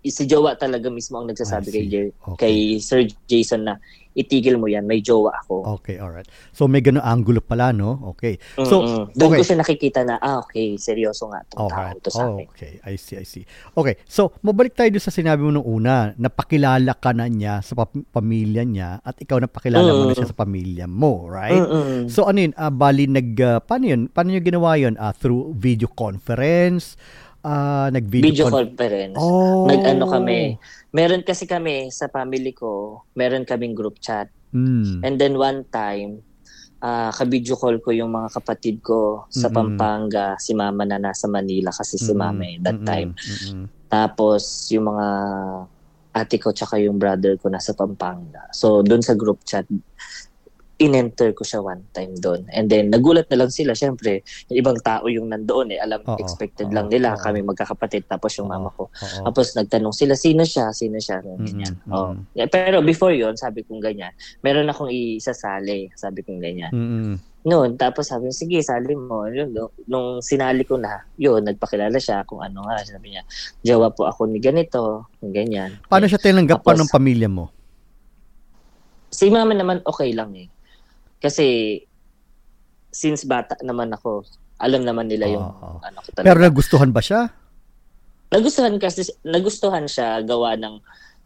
B: si jowa talaga mismo ang nagsasabi kay. Jer-
A: Okay.
B: kay Sir Jason na itigil mo yan, may jowa ako.
A: Okay, all right. So may ganung angulo pala, no? Okay. So,
B: Mm-mm. doon
A: okay.
B: ko siya nakikita na, ah, okay, seryoso nga itong
A: All
B: tao
A: right.
B: to sa akin.
A: Okay, I see, I see. Okay, so mabalik tayo doon sa sinabi mo nung una, napakilala ka na niya sa pa- pamilya niya at ikaw napakilala mo na
B: Mm.
A: siya sa pamilya mo, right?
B: Mm-mm.
A: So ano yun, ah, bali nag, ah, paano yun? Paano nyo ginawa yun? Ah, through video conference? Ah, nag-video
B: Video
A: con-
B: conference.
A: Oh.
B: Nag-ano kami. Meron kasi kami sa family ko, meron kaming group chat.
A: Mm.
B: And then one time, ah ka-video call ko yung mga kapatid ko sa
A: Mm-mm.
B: Pampanga, si mama na nasa Manila kasi si
A: Mm-mm.
B: mama eh, that
A: Mm-mm.
B: time.
A: Mm-mm.
B: Tapos yung mga ate ko tsaka yung brother ko nasa Pampanga. So doon sa group chat, in-enter ko siya one time doon. And then, nagulat na lang sila. Siyempre, yung ibang tao yung nandoon eh. Alam,
A: Oo,
B: expected
A: oo,
B: lang nila.
A: oo.
B: Kami magkakapatid. Tapos yung
A: Oo,
B: mama ko.
A: Oo.
B: Tapos nagtanong sila, sino siya? Sino siya? Ganyan.
A: Mm-mm.
B: Yeah, Pero before yon sabi kong ganyan. Meron akong isasali. Sabi kong ganyan.
A: Mm-mm.
B: Noon, tapos sabi niya, sige, sali mo. Yun, nung sinali ko na, yun, nagpakilala siya kung ano nga. Sabi niya, jawa po ako ni ganito, ganyan.
A: Paano siya tinanggap pa ng pamilya mo?
B: Si mama naman okay lang eh. Kasi, since bata naman ako, alam naman nila yung
A: Oo.
B: ano ko talaga.
A: Pero nagustuhan ba siya?
B: nagustuhan kasi nagustuhan siya gawa ng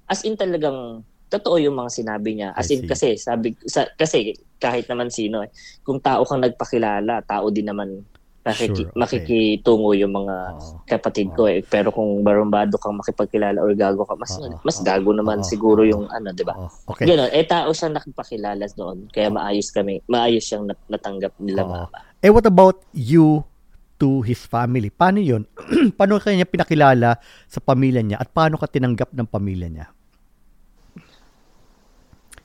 B: as in talagang totoo yung mga sinabi niya. As in kasi sabi sa, kasi kahit naman sino eh, kung tao kang nagpakilala, tao din naman makiki,
A: Sure, okay.
B: makikitungo yung mga
A: Oo.
B: kapatid ko eh. Pero kung barumbado kang makipagkilala or gago ka, mas
A: Oo,
B: mas gago naman
A: oo,
B: siguro yung ano, 'di ba?
A: Oo. Okay.
B: Ganon, eh tao siya nakipakilala doon. Kaya maayos kami, maayos siyang nat- natanggap nila
A: Oo.
B: mama.
A: Eh, what about you to his family? Paano yun? paano kanya pinakilala sa pamilya niya at paano ka tinanggap ng pamilya niya?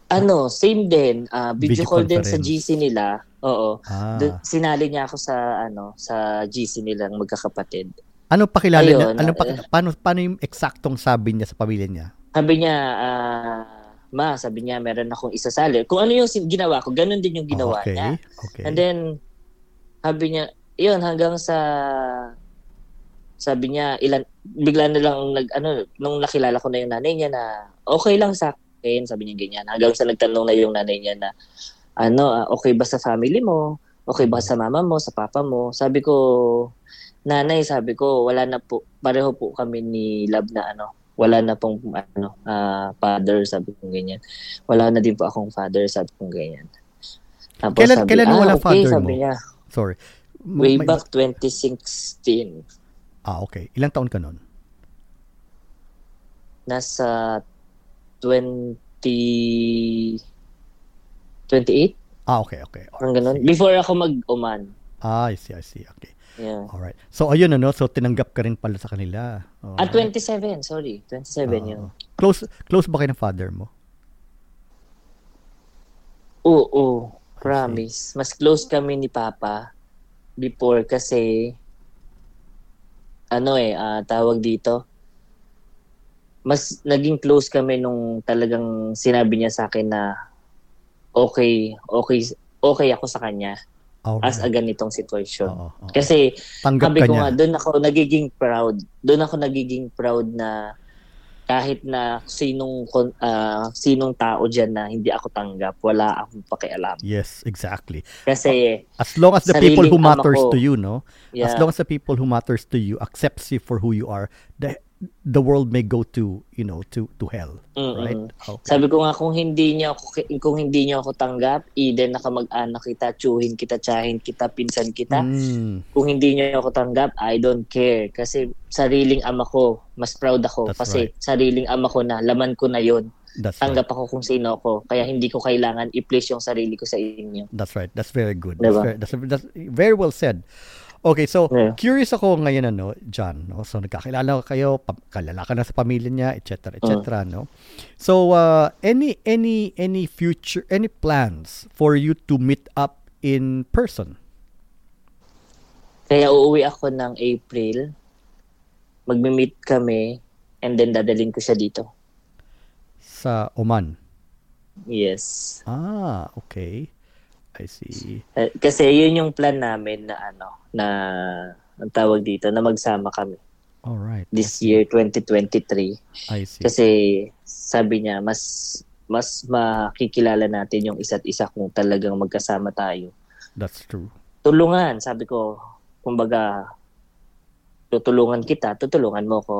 B: Ano, same din. ah, video,
A: Video
B: call din sa. GC nila. Oo.
A: Ah.
B: Dun- sinali niya ako sa ano sa GC nilang magkakapatid.
A: ano pakilala niya?
B: Ayun,
A: Ano pa,
B: eh.
A: paano, paano yung eksaktong sabi niya sa pamilya niya?
B: Sabi niya, ah, ma, sabi niya, meron akong isasali. Kung ano yung ginawa ko, ganun din yung ginawa
A: okay.
B: niya.
A: Okay.
B: And then, sabi niya, yun, hanggang sa, sabi niya, ilan, bigla na lang, nag, ano, nung nakilala ko na yung nanay niya na, okay lang sa akin, sabi niya ganyan. Hanggang sa nagtanong na yung nanay niya na, ano, ah, okay ba sa family mo? Okay ba sa mama mo, sa papa mo? Sabi ko, nanay, sabi ko, wala na po, pareho po kami ni Love na ano, wala na pong ano, ah, father, sabi ko ganyan. Wala na din po akong father, sabi ko ganyan. Tapos
A: Kailan-
B: sabi,
A: kailan
B: ah,
A: wala
B: okay,
A: father
B: sabi
A: mo?
B: niya.
A: Sorry. M-
B: Way
A: may-
B: back 2016,
A: Ah, okay. Ilang taon ka nun?
B: nasa 20... 28?
A: Ah, okay, okay.
B: Parang ganun. Before ako mag-uman.
A: Ah, I see, I see. Okay.
B: Yeah.
A: Alright. So, ayun ano. So, tinanggap ka rin pala sa kanila.
B: At
A: Alright.
B: 27, sorry. 27
A: Oo.
B: yun.
A: Close, close ba kayo ng father mo?
B: Oo, promise. Mas close kami ni Papa before kasi ano eh, ah, tawag dito. Mas naging close kami nung talagang sinabi niya sa akin na okay, okay, okay ako sa kanya as a ganitong sitwasyon.
A: Oo, oo.
B: Kasi
A: Tanggap
B: sabi
A: ka
B: ko
A: niya.
B: nga, doon ako nagiging proud. Doon ako nagiging proud na kahit na sinong ah, sinong tao diyan na hindi ako tanggap, wala akong pakialam.
A: Yes, exactly.
B: Kasi
A: As long as the people who matters
B: ko.
A: to you, no?
B: yeah,
A: As long as the people who matters to you accepts you for who you are, the the world may go to, you know, to to hell,
B: mm-mm.
A: right? Okay.
B: Sabi ko nga kung hindi niyo ako kung hindi niyo ako tanggap, either nakamag-anak kita, tsuhin kita, tsahin kita, pinsan kita.
A: Mm,
B: Kung hindi niyo ako tanggap, I don't care kasi sariling ama ko, mas proud ako
A: That's
B: kasi
A: right.
B: sariling ama ko na, laman ko na 'yon.
A: that's right.
B: Tanggap ako kung sino ako. Kaya hindi ko kailangan i-place yung sarili ko sa inyo.
A: That's right. That's very good.
B: Diba?
A: That's, very, that's, that's very well said. Okay, so
B: Yeah.
A: curious ako ngayon ano, John, no? So nagkakilala kayo, kalala ka na sa pamilya niya, etc., etc., no? So uh, any any any future any plans for you to meet up in person?
B: Kaya uuwi ako ng April. Magme-meet kami and then dadalhin ko siya dito.
A: Sa Oman.
B: Yes.
A: Ah, okay. I see.
B: Eh, Kasi yun yung plan namin na ano, na ang tawag dito, na magsama kami
A: All right.
B: this year 2023.
A: I see.
B: Kasi sabi niya, mas mas makikilala natin yung isa't isa kung talagang magkasama tayo.
A: That's true.
B: Tulungan, sabi ko, kumbaga, tutulungan kita, tutulungan mo ko.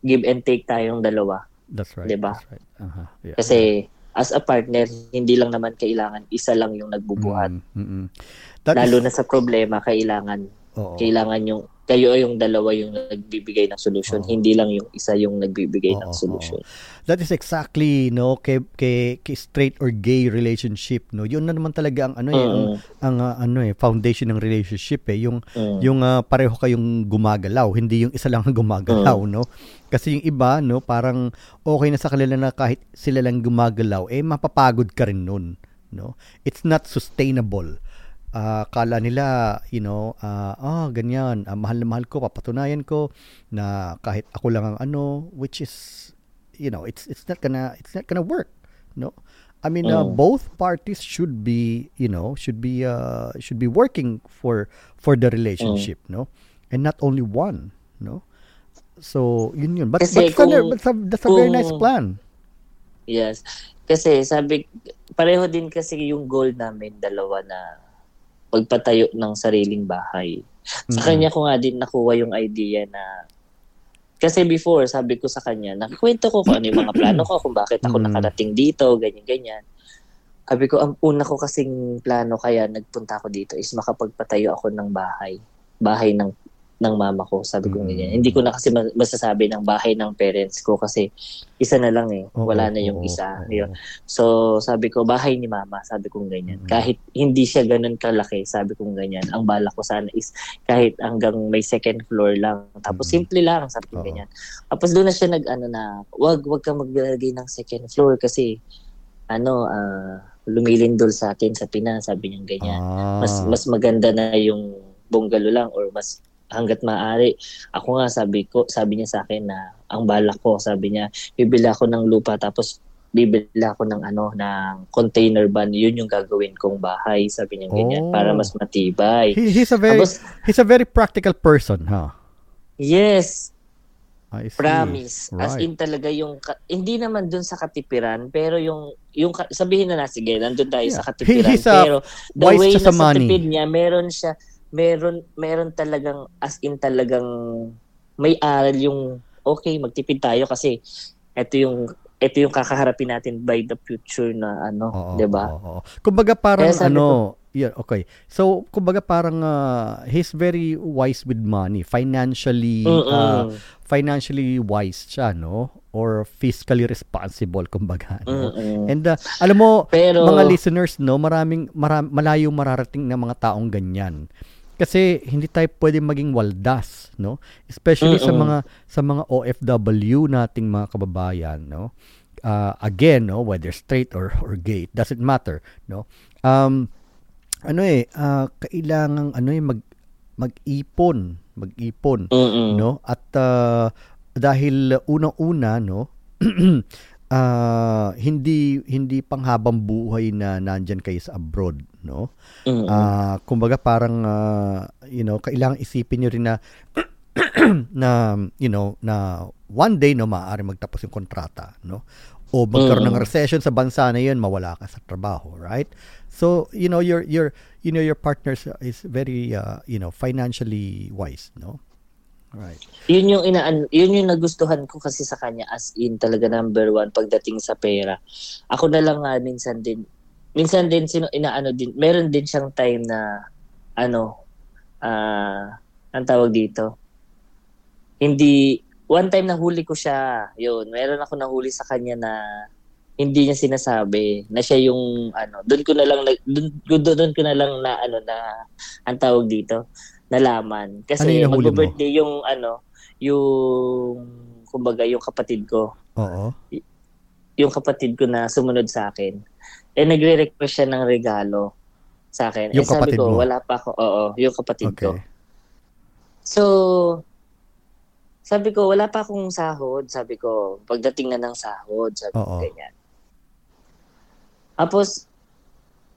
B: Give and take tayong dalawa.
A: That's right.
B: Diba?
A: That's right. Uh-huh. Yeah.
B: Kasi as a partner, hindi lang naman kailangan isa lang yung nagbubuhat.
A: Mm, mm, mm. That
B: Lalo
A: is-
B: na sa problema, kailangan
A: Oo.
B: kailangan yung kayo yung dalawa yung nagbibigay ng solusyon,
A: Oo.
B: hindi lang yung isa yung nagbibigay ng
A: Oo,
B: solusyon.
A: That is exactly no kay, kay, kay straight or gay relationship no. Yun na naman talaga ang ano eh, ang,
B: Mm,
A: ang, ah, ano eh foundation ng relationship eh yung
B: mm.
A: yung ah, pareho kayong gumagalaw, hindi yung isa lang ang gumagalaw no. Kasi yung iba no parang okay na sa kanila na kahit sila lang gumagalaw eh mapapagod ka rin nun, no? It's not sustainable. Uh, kala nila, you know, uh, ah, ganyan, uh, mahal na mahal ko, papatunayan ko na kahit ako lang ang ano, which is, you know, it's it's not gonna it's not gonna work, no? I mean, uh,
B: Mm.
A: both parties should be, you know, should be uh, should be working for for the relationship, no? And not only one, no? So, yun yun. But,
B: Kasi
A: but that's, a,
B: kung-
A: that's, a, that's a very nice
B: kung-
A: plan.
B: Yes. Kasi sabi, pareho din kasi yung goal namin dalawa na magpatayo ng sariling bahay. Sa kanya ko nga din nakuha yung idea na kasi before, sabi ko sa kanya, nakikwento ko kung ano yung mga plano ko, kung bakit ako nakarating dito, ganyan-ganyan. Sabi ko, ang una ko kasing plano kaya nagpunta ako dito is makapagpatayo ako ng bahay. Bahay ng ng mama ko, sabi ko
A: Mm.
B: ganyan. Hindi ko na kasi ma- masasabi ng bahay ng parents ko kasi isa na lang eh.
A: Oo,
B: Wala na yung
A: oo,
B: isa. Yun. So, sabi ko, bahay ni mama, sabi kong ganyan.
A: Mm.
B: Kahit hindi siya ganun kalaki, sabi kong ganyan. Ang bala ko sana is kahit hanggang may second floor lang. Tapos
A: Mm.
B: simple lang, sabi ko
A: Oo.
B: ganyan. Tapos doon na siya nag, ano na, wag, wag ka maglagay ng second floor kasi, ano, ah, lumilindol sa atin sa Pinas, sabi niya ganyan.
A: Ah.
B: Mas, mas maganda na yung bungalow lang or mas hanggat maaari. Ako nga sabi ko, sabi niya sa akin na ang balak ko, sabi niya, bibili ako ng lupa tapos bibili ako ng ano ng container van yun yung gagawin kong bahay sabi niya ganyan
A: Oh.
B: para mas matibay
A: He, he's a very
B: tapos
A: he's a very practical person, huh?
B: yes
A: I see.
B: promise as
A: Right.
B: in talaga yung hindi naman dun sa katipiran pero yung yung sabihin na na sige nandun tayo
A: Yeah.
B: sa katipiran
A: He-
B: pero the way na
A: sa
B: sa
A: money.
B: tipid niya meron siya meron meron talagang as in talagang may aral yung okay magtipid tayo kasi ito yung ito yung kakaharapin natin by the future na ano, 'di ba?
A: Kumbaga parang
B: Kaya
A: ano, yeah, okay. So, kumbaga parang uh, he's very wise with money, financially uh, financially wise siya, no? Or fiscally responsible kumbaga, no?
B: Mm-mm.
A: And uh, alam mo,
B: Pero
A: mga listeners, no, maraming maram, malayo mararating ng mga taong ganyan. Kasi hindi tayo pwede maging waldas, no? Especially sa
B: Mm-mm.
A: mga sa mga OFW nating mga kababayan, no? Uh, again, no, whether straight or or gay, it doesn't matter, no? Um ano eh, ah, kailangang ano eh mag mag-ipon, mag-ipon,
B: Mm-mm.
A: no? At ah, dahil unang-una, no, ah, hindi hindi panghabang buhay na nandyan kayo sa abroad, no?
B: Mm-mm.
A: Ah, kumbaga parang ah, you know, kailangan isipin niyo rin na na you know, na one day no maaari magtapos yung kontrata, no? O magkaroon ng
B: Mm.
A: recession sa bansa na 'yun, mawala ka sa trabaho, right? So, you know, your your you know your partner is very uh, you know, financially wise, no? Right.
B: yun yung inaan yun yung nagustuhan ko kasi sa kanya as in talaga number one pagdating sa pera. Ako na lang nga minsan din minsan din sino inaano din meron din siyang time na ano ah ang tawag dito? Hindi one time nahuli ko siya yun. Meron ako nahuli sa kanya na hindi niya sinasabi na siya yung ano doon ko na lang doon doon ko na lang na ano na ang tawag dito? Nalaman.
A: Ano
B: kasi
A: mo?
B: magbo-birthday yung ano yung kumbaga yung kapatid ko.
A: Oo.
B: yung kapatid ko na sumunod sa akin eh nagre-request siya ng regalo sa akin
A: Yung
B: eh sabi
A: kapatid
B: ko
A: mo?
B: wala pa ako oo yung kapatid ko
A: Okay.
B: So, sabi ko, wala pa akong sahod. Sabi ko, pagdating na ng sahod, sabi ko
A: Oo.
B: ganyan. Tapos,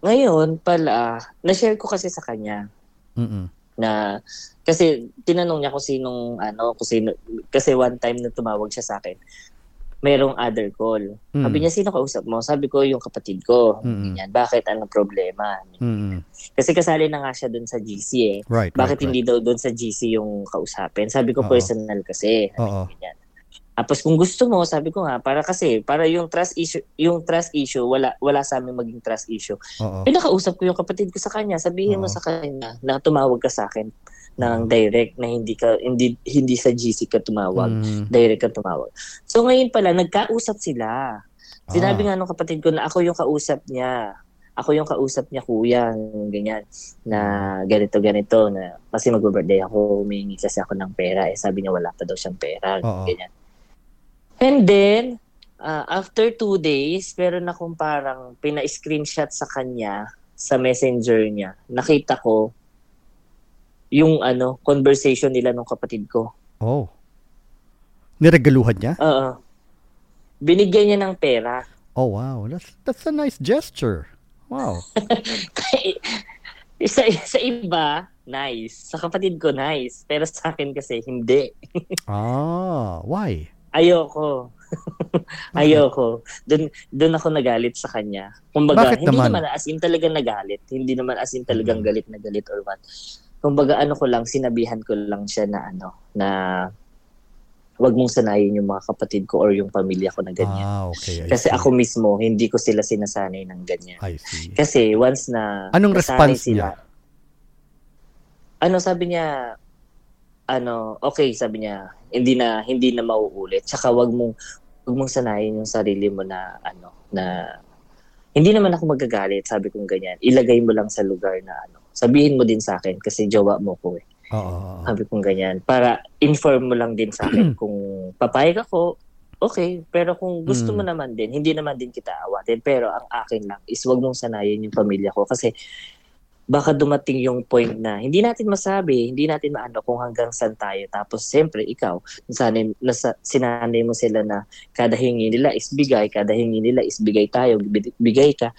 B: ngayon pala, na-share ko kasi sa kanya
A: Mm.
B: na kasi tinanong niya kung sinong ano kung sino kasi one time na tumawag siya sa akin merong other call
A: Mm.
B: sabi niya sino kausap mo sabi ko yung kapatid ko
A: Mm.
B: ganyan bakit anong problema
A: Mm.
B: kasi kasali na nga siya doon sa GC eh
A: Right.
B: bakit
A: right,
B: hindi daw doon sa GC yung kausapin? Sabi ko
A: Oo.
B: personal kasi. Ganyan. Tapos kung gusto mo, sabi ko nga, para kasi, para yung trust issue, yung trust issue, wala wala sa amin maging trust issue.
A: Oo.
B: Pinakausap ko yung kapatid ko sa kanya, sabihin mo
A: Oo.
B: sa kanya na tumawag ka sa akin ng direct na hindi ka hindi hindi sa GC ka tumawag,
A: Mm.
B: direct ka tumawag. So ngayon pala nagkausap sila. Sinabi
A: Ah.
B: nga nung kapatid ko na ako yung kausap niya. Ako yung kausap niya, kuya, ganyan, na ganito, ganito, na kasi mag-birthday ako, humingi kasi ako ng pera. Eh, sabi niya wala pa daw siyang pera,
A: Oo.
B: ganyan. And then, Ah, after two days, meron akong parang pina-screenshot sa kanya sa messenger niya. Nakita ko yung ano, conversation nila nung kapatid ko.
A: Oh. Niregaluhan niya?
B: Oo. Binigyan niya ng pera.
A: Oh, wow. That's that's a nice gesture. Wow.
B: sa, sa iba, nice. Sa kapatid ko, nice. Pero sa akin kasi, hindi.
A: ah, why?
B: Ayoko. Ayoko. Doon doon ako nagalit sa kanya. Kumbaga,
A: Bakit
B: hindi
A: naman?
B: naman as in talaga nagalit. Hindi naman as in talagang
A: Mhm.
B: galit na galit or what. Kumbaga, ano ko lang, sinabihan ko lang siya na ano, na wag mong sanayin yung mga kapatid ko or yung pamilya ko na ganyan.
A: Ah, okay. I
B: Kasi
A: see.
B: ako mismo, hindi ko sila sinasanay ng ganyan.
A: I see.
B: Kasi once na
A: Anong response niya?
B: Ano sabi niya? Ano, okay, sabi niya, hindi na hindi na mauulit. Tsaka wag mong wag mong sanayin yung sarili mo na ano, na hindi naman ako magagalit, sabi kong ganyan. Ilagay mo lang sa lugar na ano. Sabihin mo din sa akin kasi jowa mo ko eh.
A: Oo.
B: Sabi kong ganyan. Para inform mo lang din sa akin kung papayag ako, okay. Pero kung gusto mo
A: Mm.
B: naman din, hindi naman din kita awatin. Pero ang akin lang is wag mong sanayin yung pamilya ko. Kasi baka dumating yung point na hindi natin masabi, hindi natin maano kung hanggang saan tayo. Tapos siyempre ikaw, sanay, nasa, sinanay mo sila na kada hingi nila is bigay, kada hingi nila is bigay tayo, bi- bigay ka.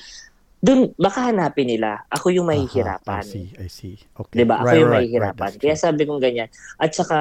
B: Doon, baka hanapin nila, ako yung
A: Aha,
B: mahihirapan.
A: I see, I see. Okay.
B: 'Di ba? Ako
A: Right,
B: yung
A: right,
B: mahihirapan.
A: right,
B: Kaya sabi kong ganyan. At saka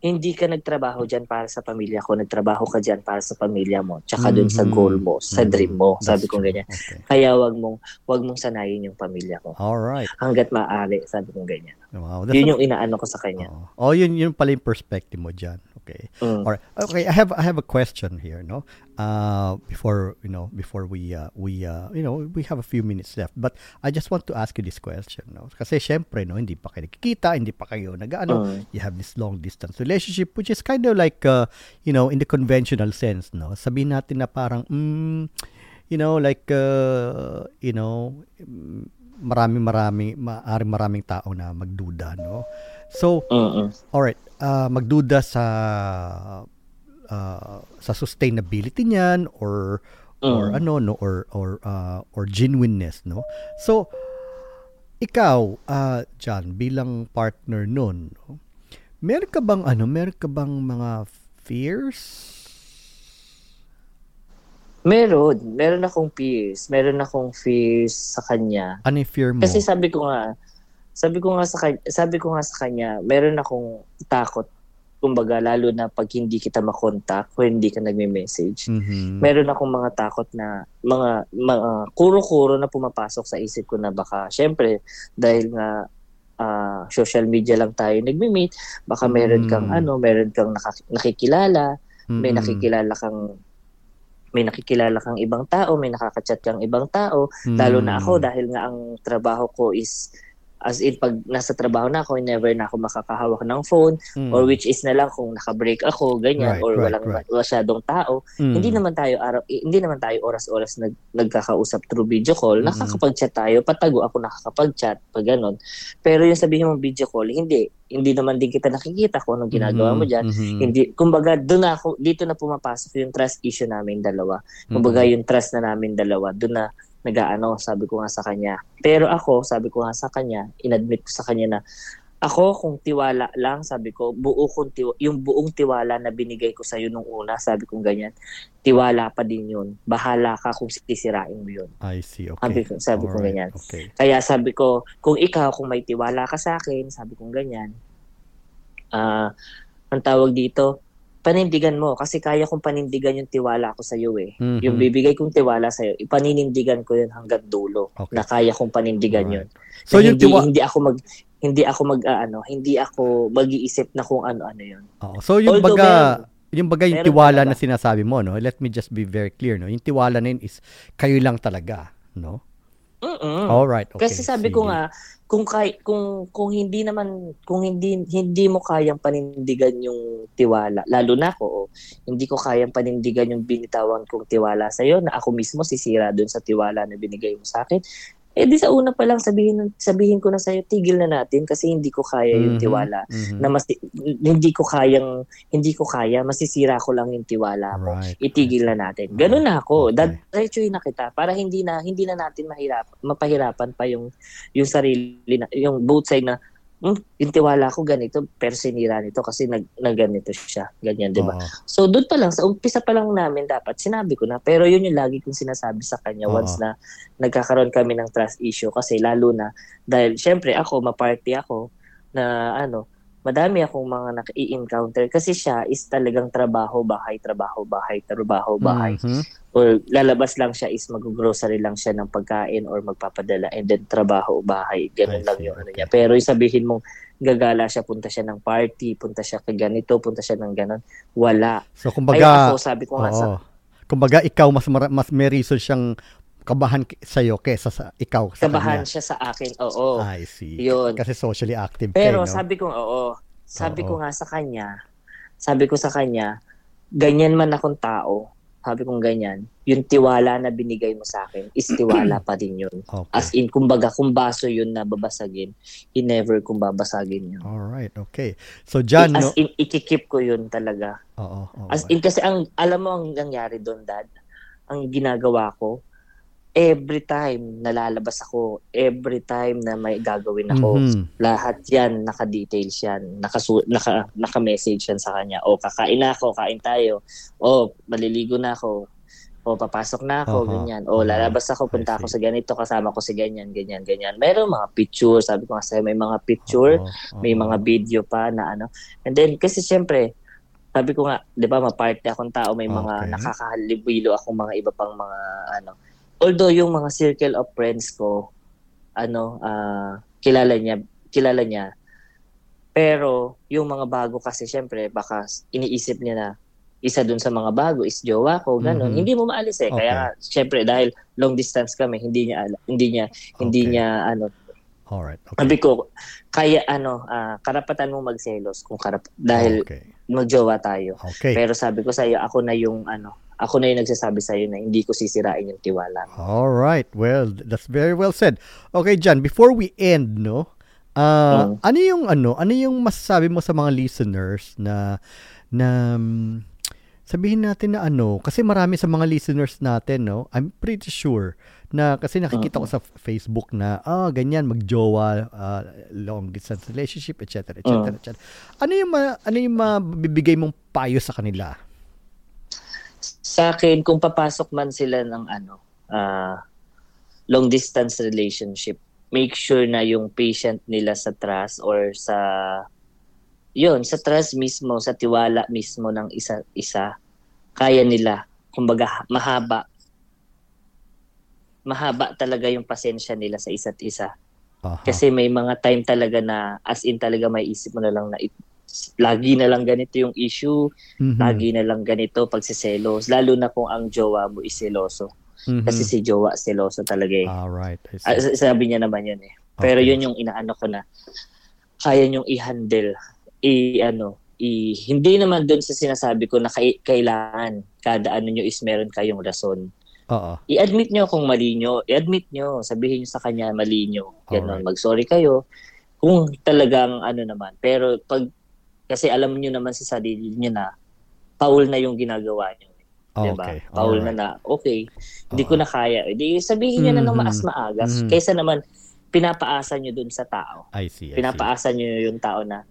B: hindi ka nagtrabaho diyan para sa pamilya ko, nagtrabaho ka diyan para sa pamilya mo, tsaka dun sa
A: Mhm.
B: goal mo, sa
A: Mhm.
B: dream mo. Sabi
A: That's
B: kong
A: true.
B: ganyan.
A: Okay.
B: Kaya wag mong wag mong sanayin yung pamilya ko.
A: All right.
B: Hangga't maaari, sabi kong ganyan.
A: Wow. That's
B: Yun
A: a-
B: yung inaano ko sa kanya.
A: Oo. Oh, yun yun pala yung perspective mo diyan. Okay.
B: Mm.
A: All right. Okay, I have I have a question here, no? Uh before, you know, before we uh, we uh, you know, we have a few minutes left. But I just want to ask you this question, no? Kasi syempre, no, hindi pa kayo nakikita, hindi pa kayo nag-ano,
B: Mm.
A: you have this long distance relationship which is kind of like uh, you know, in the conventional sense, no? Sabihin natin na parang mm, you know, like uh, you know, mm, marami marami maaring maraming tao na magduda, no? So,
B: Mm-mm.
A: Alright, uh, magduda sa uh, sa sustainability niyan or or
B: Mm.
A: ano no or or uh, or genuineness no. So ikaw uh, John bilang partner nun, no, meron ka bang ano, meron ka bang mga fears?
B: Meron, meron akong fears. Meron akong fears sa kanya.
A: Ano yung fear mo?
B: Kasi sabi ko nga, sabi ko nga sa kanya, sabi ko nga sa kanya, meron akong takot. Kumbaga, lalo na pag hindi kita makontak o hindi ka nagme-message.
A: Mhm.
B: Meron akong mga takot na mga mga kuro-kuro na pumapasok sa isip ko na baka syempre dahil nga ah, social media lang tayo nagme-meet, baka meron kang
A: Mm.
B: ano, meron kang naka- nakikilala, may
A: Mhm.
B: nakikilala kang may nakikilala kang ibang tao, may nakaka-chat kang ibang tao, Lalo na ako
A: Mm.
B: dahil nga ang trabaho ko is as in pag nasa trabaho na ako, never na ako makakahawak ng phone
A: Mm.
B: or which is na lang kung naka-break ako, ganyan,
A: Right,
B: or
A: right,
B: walang
A: right.
B: masyadong tao.
A: Mm.
B: Hindi naman tayo araw, eh, hindi naman tayo oras-oras nag, nagkakausap through video call.
A: Mm-mm.
B: Nakakapag-chat tayo, patago ako nakakapag-chat, pag ganun. Pero yung sabihin mo video call, hindi. Hindi naman din kita nakikita kung anong ginagawa mo
A: Mhm,
B: dyan.
A: mhm.
B: Hindi, kumbaga, doon na ako, dito na pumapasok yung trust issue namin dalawa. Kumbaga,
A: Mhm.
B: yung trust na namin dalawa, doon na nag-aano, sabi ko nga sa kanya. Pero ako, sabi ko nga sa kanya, inadmit ko sa kanya na ako kung tiwala lang, sabi ko, buo kong tiwa- yung buong tiwala na binigay ko sa iyo nung una, sabi ko ganyan, tiwala pa din yun. Bahala ka kung sisirain mo yun.
A: I see. Okay.
B: Sabi ko- sabi ko
A: Alright,
B: ganyan.
A: Okay.
B: Kaya sabi ko, kung ikaw, kung may tiwala ka sa akin, sabi ko ganyan, ah, ang tawag dito, panindigan mo. Kasi kaya kong panindigan yung tiwala ko sa iyo eh.
A: Mhm.
B: Yung bibigay kong tiwala sa iyo, ipaninindigan ko yun hanggang dulo.
A: Okay.
B: Na kaya kong panindigan yun.
A: Alright. So
B: Na
A: yung
B: hindi,
A: tiwa-
B: hindi ako mag hindi ako mag ah, ano, hindi ako mag-iisip na kung ano-ano yun.
A: Oo. So yung
B: Although
A: baga,
B: meron-
A: yung baga yung tiwala na sinasabi mo, no? Let me just be very clear, no? Yung tiwala na yun is kayo lang talaga, no?
B: Mm-mm.
A: All right. Okay.
B: Kasi sabi ko
A: sige.
B: nga, kung kay kung kung hindi naman kung hindi hindi mo kayang panindigan yung tiwala, lalo na ako, oh, hindi ko kayang panindigan yung binitawan kong tiwala sa iyo na ako mismo sisira doon sa tiwala na binigay mo sa akin. Eh di sa una pa lang sabihin sabihin ko na sa'yo, tigil na natin kasi hindi ko kaya yung
A: Mhm,
B: tiwala
A: mhm.
B: na mas hindi ko kayang hindi ko kaya masisira ko lang yung tiwala mo.
A: Right.
B: Itigil na natin. Ganun na ako.
A: Okay.
B: Diretsuhin na kita para hindi na hindi na natin mahirap mapahirapan pa yung yung sarili na yung both side na "Hmm, yung tiwala ko ganito pero sinira nito kasi nag, nagganito siya. Ganyan, 'di ba?
A: Oo.
B: So doon pa lang sa umpisa pa lang namin dapat sinabi ko na pero yun yung lagi kong sinasabi sa kanya
A: Oo.
B: once na nagkakaroon kami ng trust issue kasi lalo na dahil syempre ako ma-party ako na ano madami akong mga naka-encounter kasi siya is talagang trabaho bahay trabaho bahay trabaho bahay
A: Mhm.
B: or lalabas lang siya is mag-grocery lang siya ng pagkain or magpapadala and then trabaho bahay
A: I
B: ganun lang
A: see,
B: yung ano niya pero yung sabihin mong gagala siya punta siya ng party punta siya kay ganito punta siya ng ganon wala
A: So kumbaga,
B: ako, sabi ko nga sa,
A: oo. Kumbaga ikaw mas mara- mas may reason siyang kabahan sa iyo kaysa sa ikaw sa
B: kabahan
A: kanya.
B: siya sa akin. Oo.
A: I see.
B: Yun.
A: Kasi socially active
B: Pero
A: kayo, no?
B: sabi ko, oo. Sabi
A: Oo.
B: ko nga sa kanya, sabi ko sa kanya, ganyan man akong tao, sabi kong ganyan, yung tiwala na binigay mo sa akin is tiwala pa din yun.
A: Okay.
B: As in, kumbaga, kung baso yun na babasagin, he never kung babasagin yun.
A: All right. Okay. So John, no?
B: As in, ikikip ko yun talaga.
A: Oo. oo.
B: As in, kasi ang, alam mo ang nangyari doon, dad, ang ginagawa ko, every time nalalabas ako, every time na may gagawin ako,
A: Mhm.
B: lahat yan, naka-details yan, nakasu- naka, naka-message yan sa kanya. O, kakain na ako, kain tayo. O, maliligo na ako. O, papasok na ako,
A: Aha,
B: ganyan. O, lalabas ako, punta ako sa ganito, kasama ko si ganyan, ganyan, ganyan. Meron mga picture, sabi ko nga sa'yo, may mga picture,
A: Oo, oo.
B: may mga video pa na ano. And then, kasi syempre, sabi ko nga, di ba, ma-party akong tao, may mga
A: Okay.
B: nakakahalibilo akong mga iba pang mga ano. Although yung mga circle of friends ko, ano, ah, kilala niya, kilala niya. Pero yung mga bago kasi syempre baka iniisip niya na isa dun sa mga bago is jowa ko, ganun.
A: Mhm.
B: Hindi mo maalis eh. Kaya
A: Okay.
B: nga, syempre dahil long distance kami, hindi niya ala- hindi niya hindi
A: Okay.
B: niya ano
A: All right. Okay.
B: sabi ko, kaya ano, ah, karapatan mo magselos kung karap dahil
A: Okay.
B: magjowa tayo.
A: Okay.
B: Pero sabi ko sa iyo, ako na yung ano, ako na yung nagsasabi sa iyo na hindi ko sisirain yung tiwala. mo.
A: All right. Well, that's very well said. Okay, John, before we end, no? ah,
B: Mm.
A: ano yung ano, ano yung masasabi mo sa mga listeners na na mm, sabihin natin na ano, kasi marami sa mga listeners natin, no? I'm pretty sure na kasi nakikita ko sa Facebook na ah ganyan magjowa ah, long distance relationship etc etc etc. Ano yung ma, ano yung mabibigay mong payo sa kanila?
B: Sa akin, kung papasok man sila ng ano, ah, long distance relationship, make sure na yung patient nila sa trust or sa yun, sa trust mismo, sa tiwala mismo ng isa isa, kaya nila, kumbaga mahaba mahaba talaga yung pasensya nila sa isa't isa.
A: Aha.
B: Kasi may mga time talaga na as in talaga may isip mo na lang na lagi na lang ganito yung issue,
A: Mhm.
B: lagi na lang ganito pagsiselos, lalo na kung ang jowa mo is seloso.
A: Mhm.
B: Kasi si jowa seloso talaga eh.
A: All right. I see.
B: Ah, sabi niya naman yun eh. Pero
A: Okay.
B: yun yung inaano ko na kaya niyong i-handle. I ano, i, hindi naman doon sa sinasabi ko na kai- kailangan kada ano nyo is meron kayong rason.
A: Oo.
B: I-admit nyo kung mali nyo. I-admit nyo. Sabihin nyo sa kanya mali nyo. Ganon.
A: Alright.
B: Mag-sorry kayo. Kung talagang ano naman. Pero pag, kasi alam nyo naman sa sarili nyo na paul na yung ginagawa nyo. Diba?
A: Okay.
B: Paul
A: alright.
B: na na, okay, hindi
A: Oo.
B: ko na kaya. Hindi, sabihin nyo na ng
A: Mhm.
B: maas maagas.
A: Mhm.
B: Kaysa naman, pinapaasa nyo dun sa tao.
A: I see. I see.
B: Pinapaasa nyo yung tao na,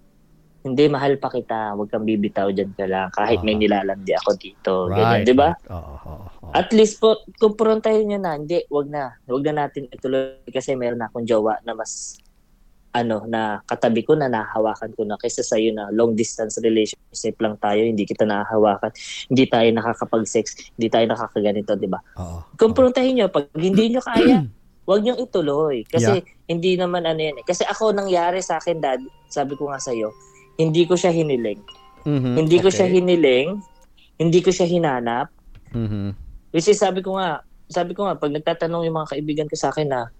B: hindi, mahal pa kita. Huwag kang bibitaw dyan ka lang. Kahit may
A: Aha.
B: nilalandi ako dito.
A: Right.
B: Ganyan, di ba?
A: right. Oo, oo.
B: At least po, kumprontahin nyo na, hindi, wag na. Wag na natin ituloy kasi meron na akong jowa na mas ano, na katabi ko na nahawakan ko na kaysa sa'yo na long distance relationship lang tayo, hindi kita nahahawakan, hindi tayo nakakapag-sex, hindi tayo nakakaganito, di ba? Kumprontahin nyo, pag hindi nyo kaya, wag nyo ituloy. Kasi
A: Yeah.
B: hindi naman ano yan eh. Kasi ako nangyari sa akin, dad, sabi ko nga sa'yo, hindi ko siya hiniling.
A: Mhm.
B: Hindi ko
A: Okay.
B: siya hiniling, hindi ko siya hinanap,
A: Mhm.
B: Which is sabi ko nga, sabi ko nga, pag nagtatanong yung mga kaibigan ko sa akin na,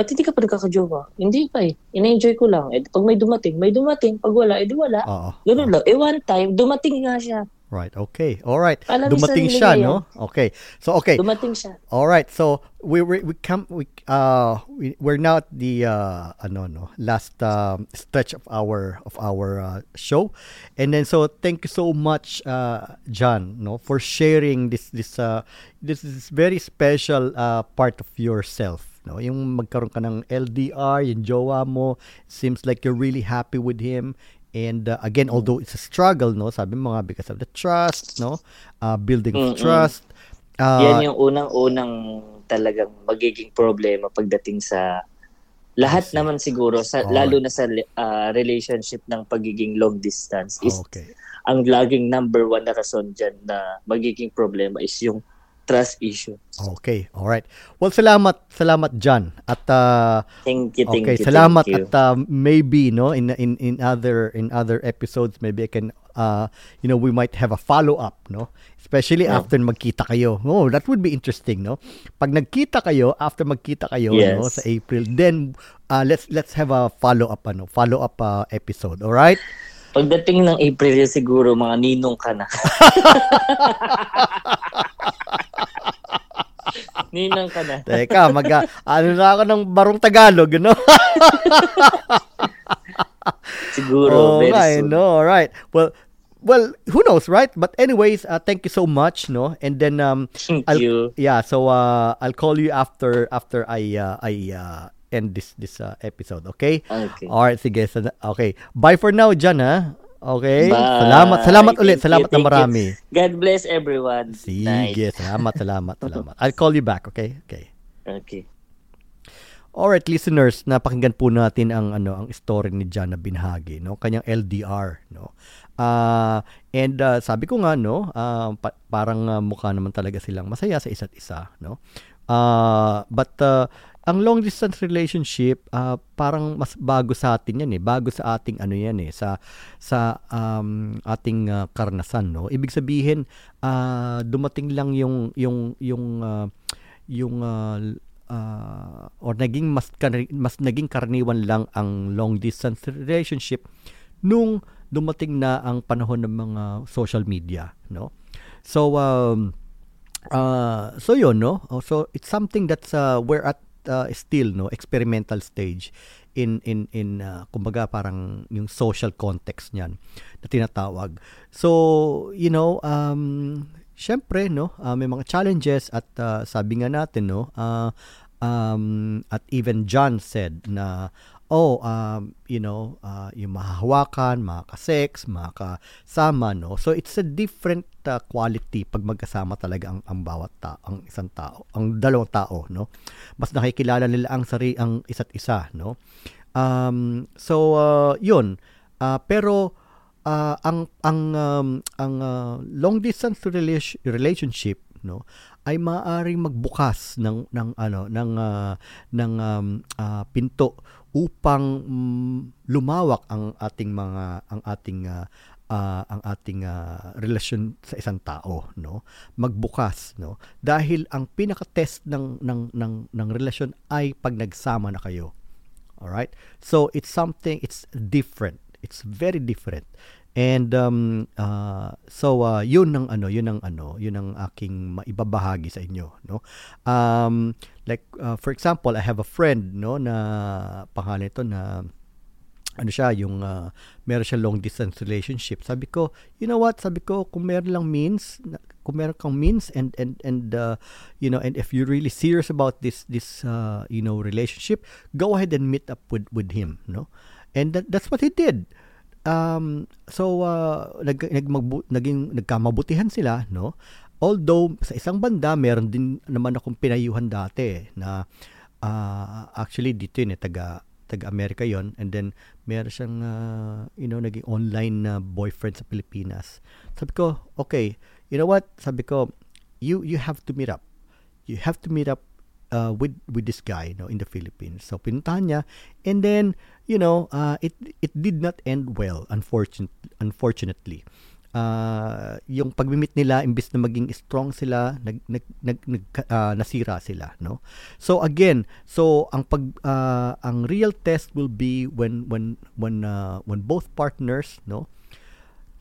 B: ba't hindi ka pa nagkakajowa? Hindi pa eh. Ina-enjoy ko lang. Eh, pag may dumating, may dumating. Pag wala, edi wala.
A: Oo.
B: Ganun lang. Eh, one time, dumating nga siya.
A: Right. Okay. All right.
B: Alam
A: Dumating siya,
B: niya
A: no? Okay. So okay.
B: Dumating siya.
A: All right. So we we, we come we uh we, we're now at the uh ano no last um, stretch of our of our uh, show. And then so thank you so much uh John no for sharing this this uh this is very special uh part of yourself no yung magkaroon ka ng LDR yung jowa mo seems like you're really happy with him and uh, again although it's a struggle no sabi mo nga because of the trust no uh, building of
B: Mm-mm.
A: trust uh,
B: Yan yung unang-unang talagang magiging problema pagdating sa lahat naman siguro sa
A: Alright.
B: lalo na sa ah, relationship ng pagiging long distance is
A: okay
B: ang laging number one na rason dyan na magiging problema is yung trust issue.
A: Okay, all right. Well, salamat, salamat John. At uh,
B: Thank you, thank
A: okay,
B: you,
A: salamat
B: thank you.
A: at uh, maybe no in in in other in other episodes maybe I can uh you know we might have a follow up, no? Especially
B: Yeah.
A: after magkita kayo. Oh, that would be interesting, no? Pag nagkita kayo, after magkita kayo no
B: Yes.
A: sa April, then uh, let's let's have a follow up ano, follow up uh, episode, all right?
B: Pagdating ng April siguro mga ninong ka na. ninong ka na.
A: Teka, mag ano na ako ng barong Tagalog, no?
B: Siguro,
A: Oh,
B: very
A: I
B: soon.
A: know. All right. Well, well, who knows, right? But anyways, uh, thank you so much, no? And then um
B: Thank
A: I'll,
B: you.
A: yeah, so uh I'll call you after after I uh, I uh end this this uh, episode, okay?
B: Okay.
A: All right, sige. So, okay. Bye for now, Jan, ha? Okay?
B: Bye.
A: Salamat. Salamat ulit.
B: Thank you,
A: Salamat na
B: thank you.
A: marami.
B: God bless everyone.
A: Sige.
B: Night.
A: Salamat, salamat, salamat. I'll call you back, okay? Okay.
B: Okay.
A: Alright, listeners, napakinggan po natin ang ano ang story ni John na binahagi, no? Kanyang LDR, no? Ah, and ah, sabi ko nga no, ah, pa- parang ah, mukha naman talaga silang masaya sa isa't isa, no? Ah, but ah, ang long distance relationship ah, parang mas bago sa atin 'yan eh, bago sa ating ano 'yan eh, sa sa um, ating ah, karanasan, no? Ibig sabihin, ah, dumating lang yung yung yung ah, yung ah, ah, or naging mas mas naging karaniwan lang ang long distance relationship nung dumating na ang panahon ng mga social media no? So um uh, so yun no? Oh, so it's something that's uh, we're at uh, still no experimental stage in in in uh, kumbaga parang yung social context niyan na tinatawag. So you know um syempre no uh, may mga challenges at uh, sabi nga natin no uh, um, at even John said na oh um, you know uh, yung mahahawakan makaka-sex makakasama no? So it's a different uh, quality pag magkasama talaga ang ang bawat tao ang isang tao ang dalawang tao no? Mas nakikilala nila ang sari ang isa't isa no? Um, so uh, yun. Uh, pero uh, ang ang um, ang uh, long distance rela- relationship no? Ay maaaring magbukas ng ng ano ng uh, ng um, uh, pinto upang mm, lumawak ang ating mga ang ating uh, uh, ang ating uh, relasyon sa isang tao no? Magbukas no? Dahil ang pinaka test ng ng ng ng relasyon ay pag nagsama na kayo. All right so it's something it's different. It's very different and um uh, so uh, yun ang ano yun ang ano yun ang aking maibabahagi sa inyo no? Um like uh, for example I have a friend no na pangalan ito na ano siya yung uh, meron siya long distance relationship. Sabi ko you know what? Sabi ko kung meron lang means kung meron kang means and and and uh, you know and if you're really serious about this this uh, you know relationship go ahead and meet up with with him no? And that, that's what he did um so uh, nag, nagmagbu- naging nagkamabutihan sila no? Although sa isang banda meron din naman akong pinayuhan dati na uh, actually dito yun eh taga taga Amerika yon and then meron siyang uh, you know naging online na boyfriend sa Pilipinas. Sabi ko okay you know what? Sabi ko you you have to meet up. You have to meet up uh, with with this guy no in the Philippines. So pinuntahan niya. And then you know uh, it it did not end well unfortunately unfortunately. Uh, yung pagmimit nila imbes na maging strong sila nag, nag, nag, nag uh, nasira sila no? So again so ang pag uh, ang real test will be when when when uh, when both partners no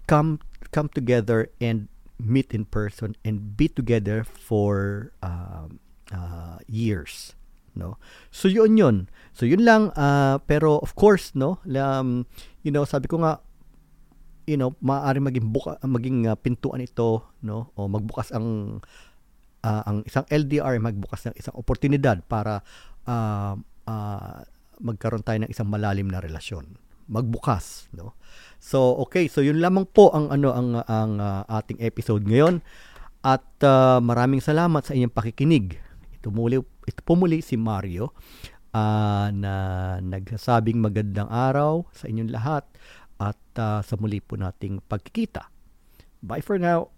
A: come come together and meet in person and be together for uh, uh, years no? So yun yun. So yun lang uh, pero of course no um, you know sabi ko nga you know maaari maging buka, maging uh, pintuan ito no? O magbukas ang uh, ang isang LDR magbukas ng isang oportunidad para uh, uh, magkaroon tayo ng isang malalim na relasyon. Magbukas no? So okay, so yun lamang po ang ano ang ang uh, ating episode ngayon. At uh, maraming salamat sa inyong pakikinig. Ito muli ito po muli si Mario uh, na nagsasabing magandang araw sa inyong lahat at uh, sa muli po nating pagkikita. Bye for now.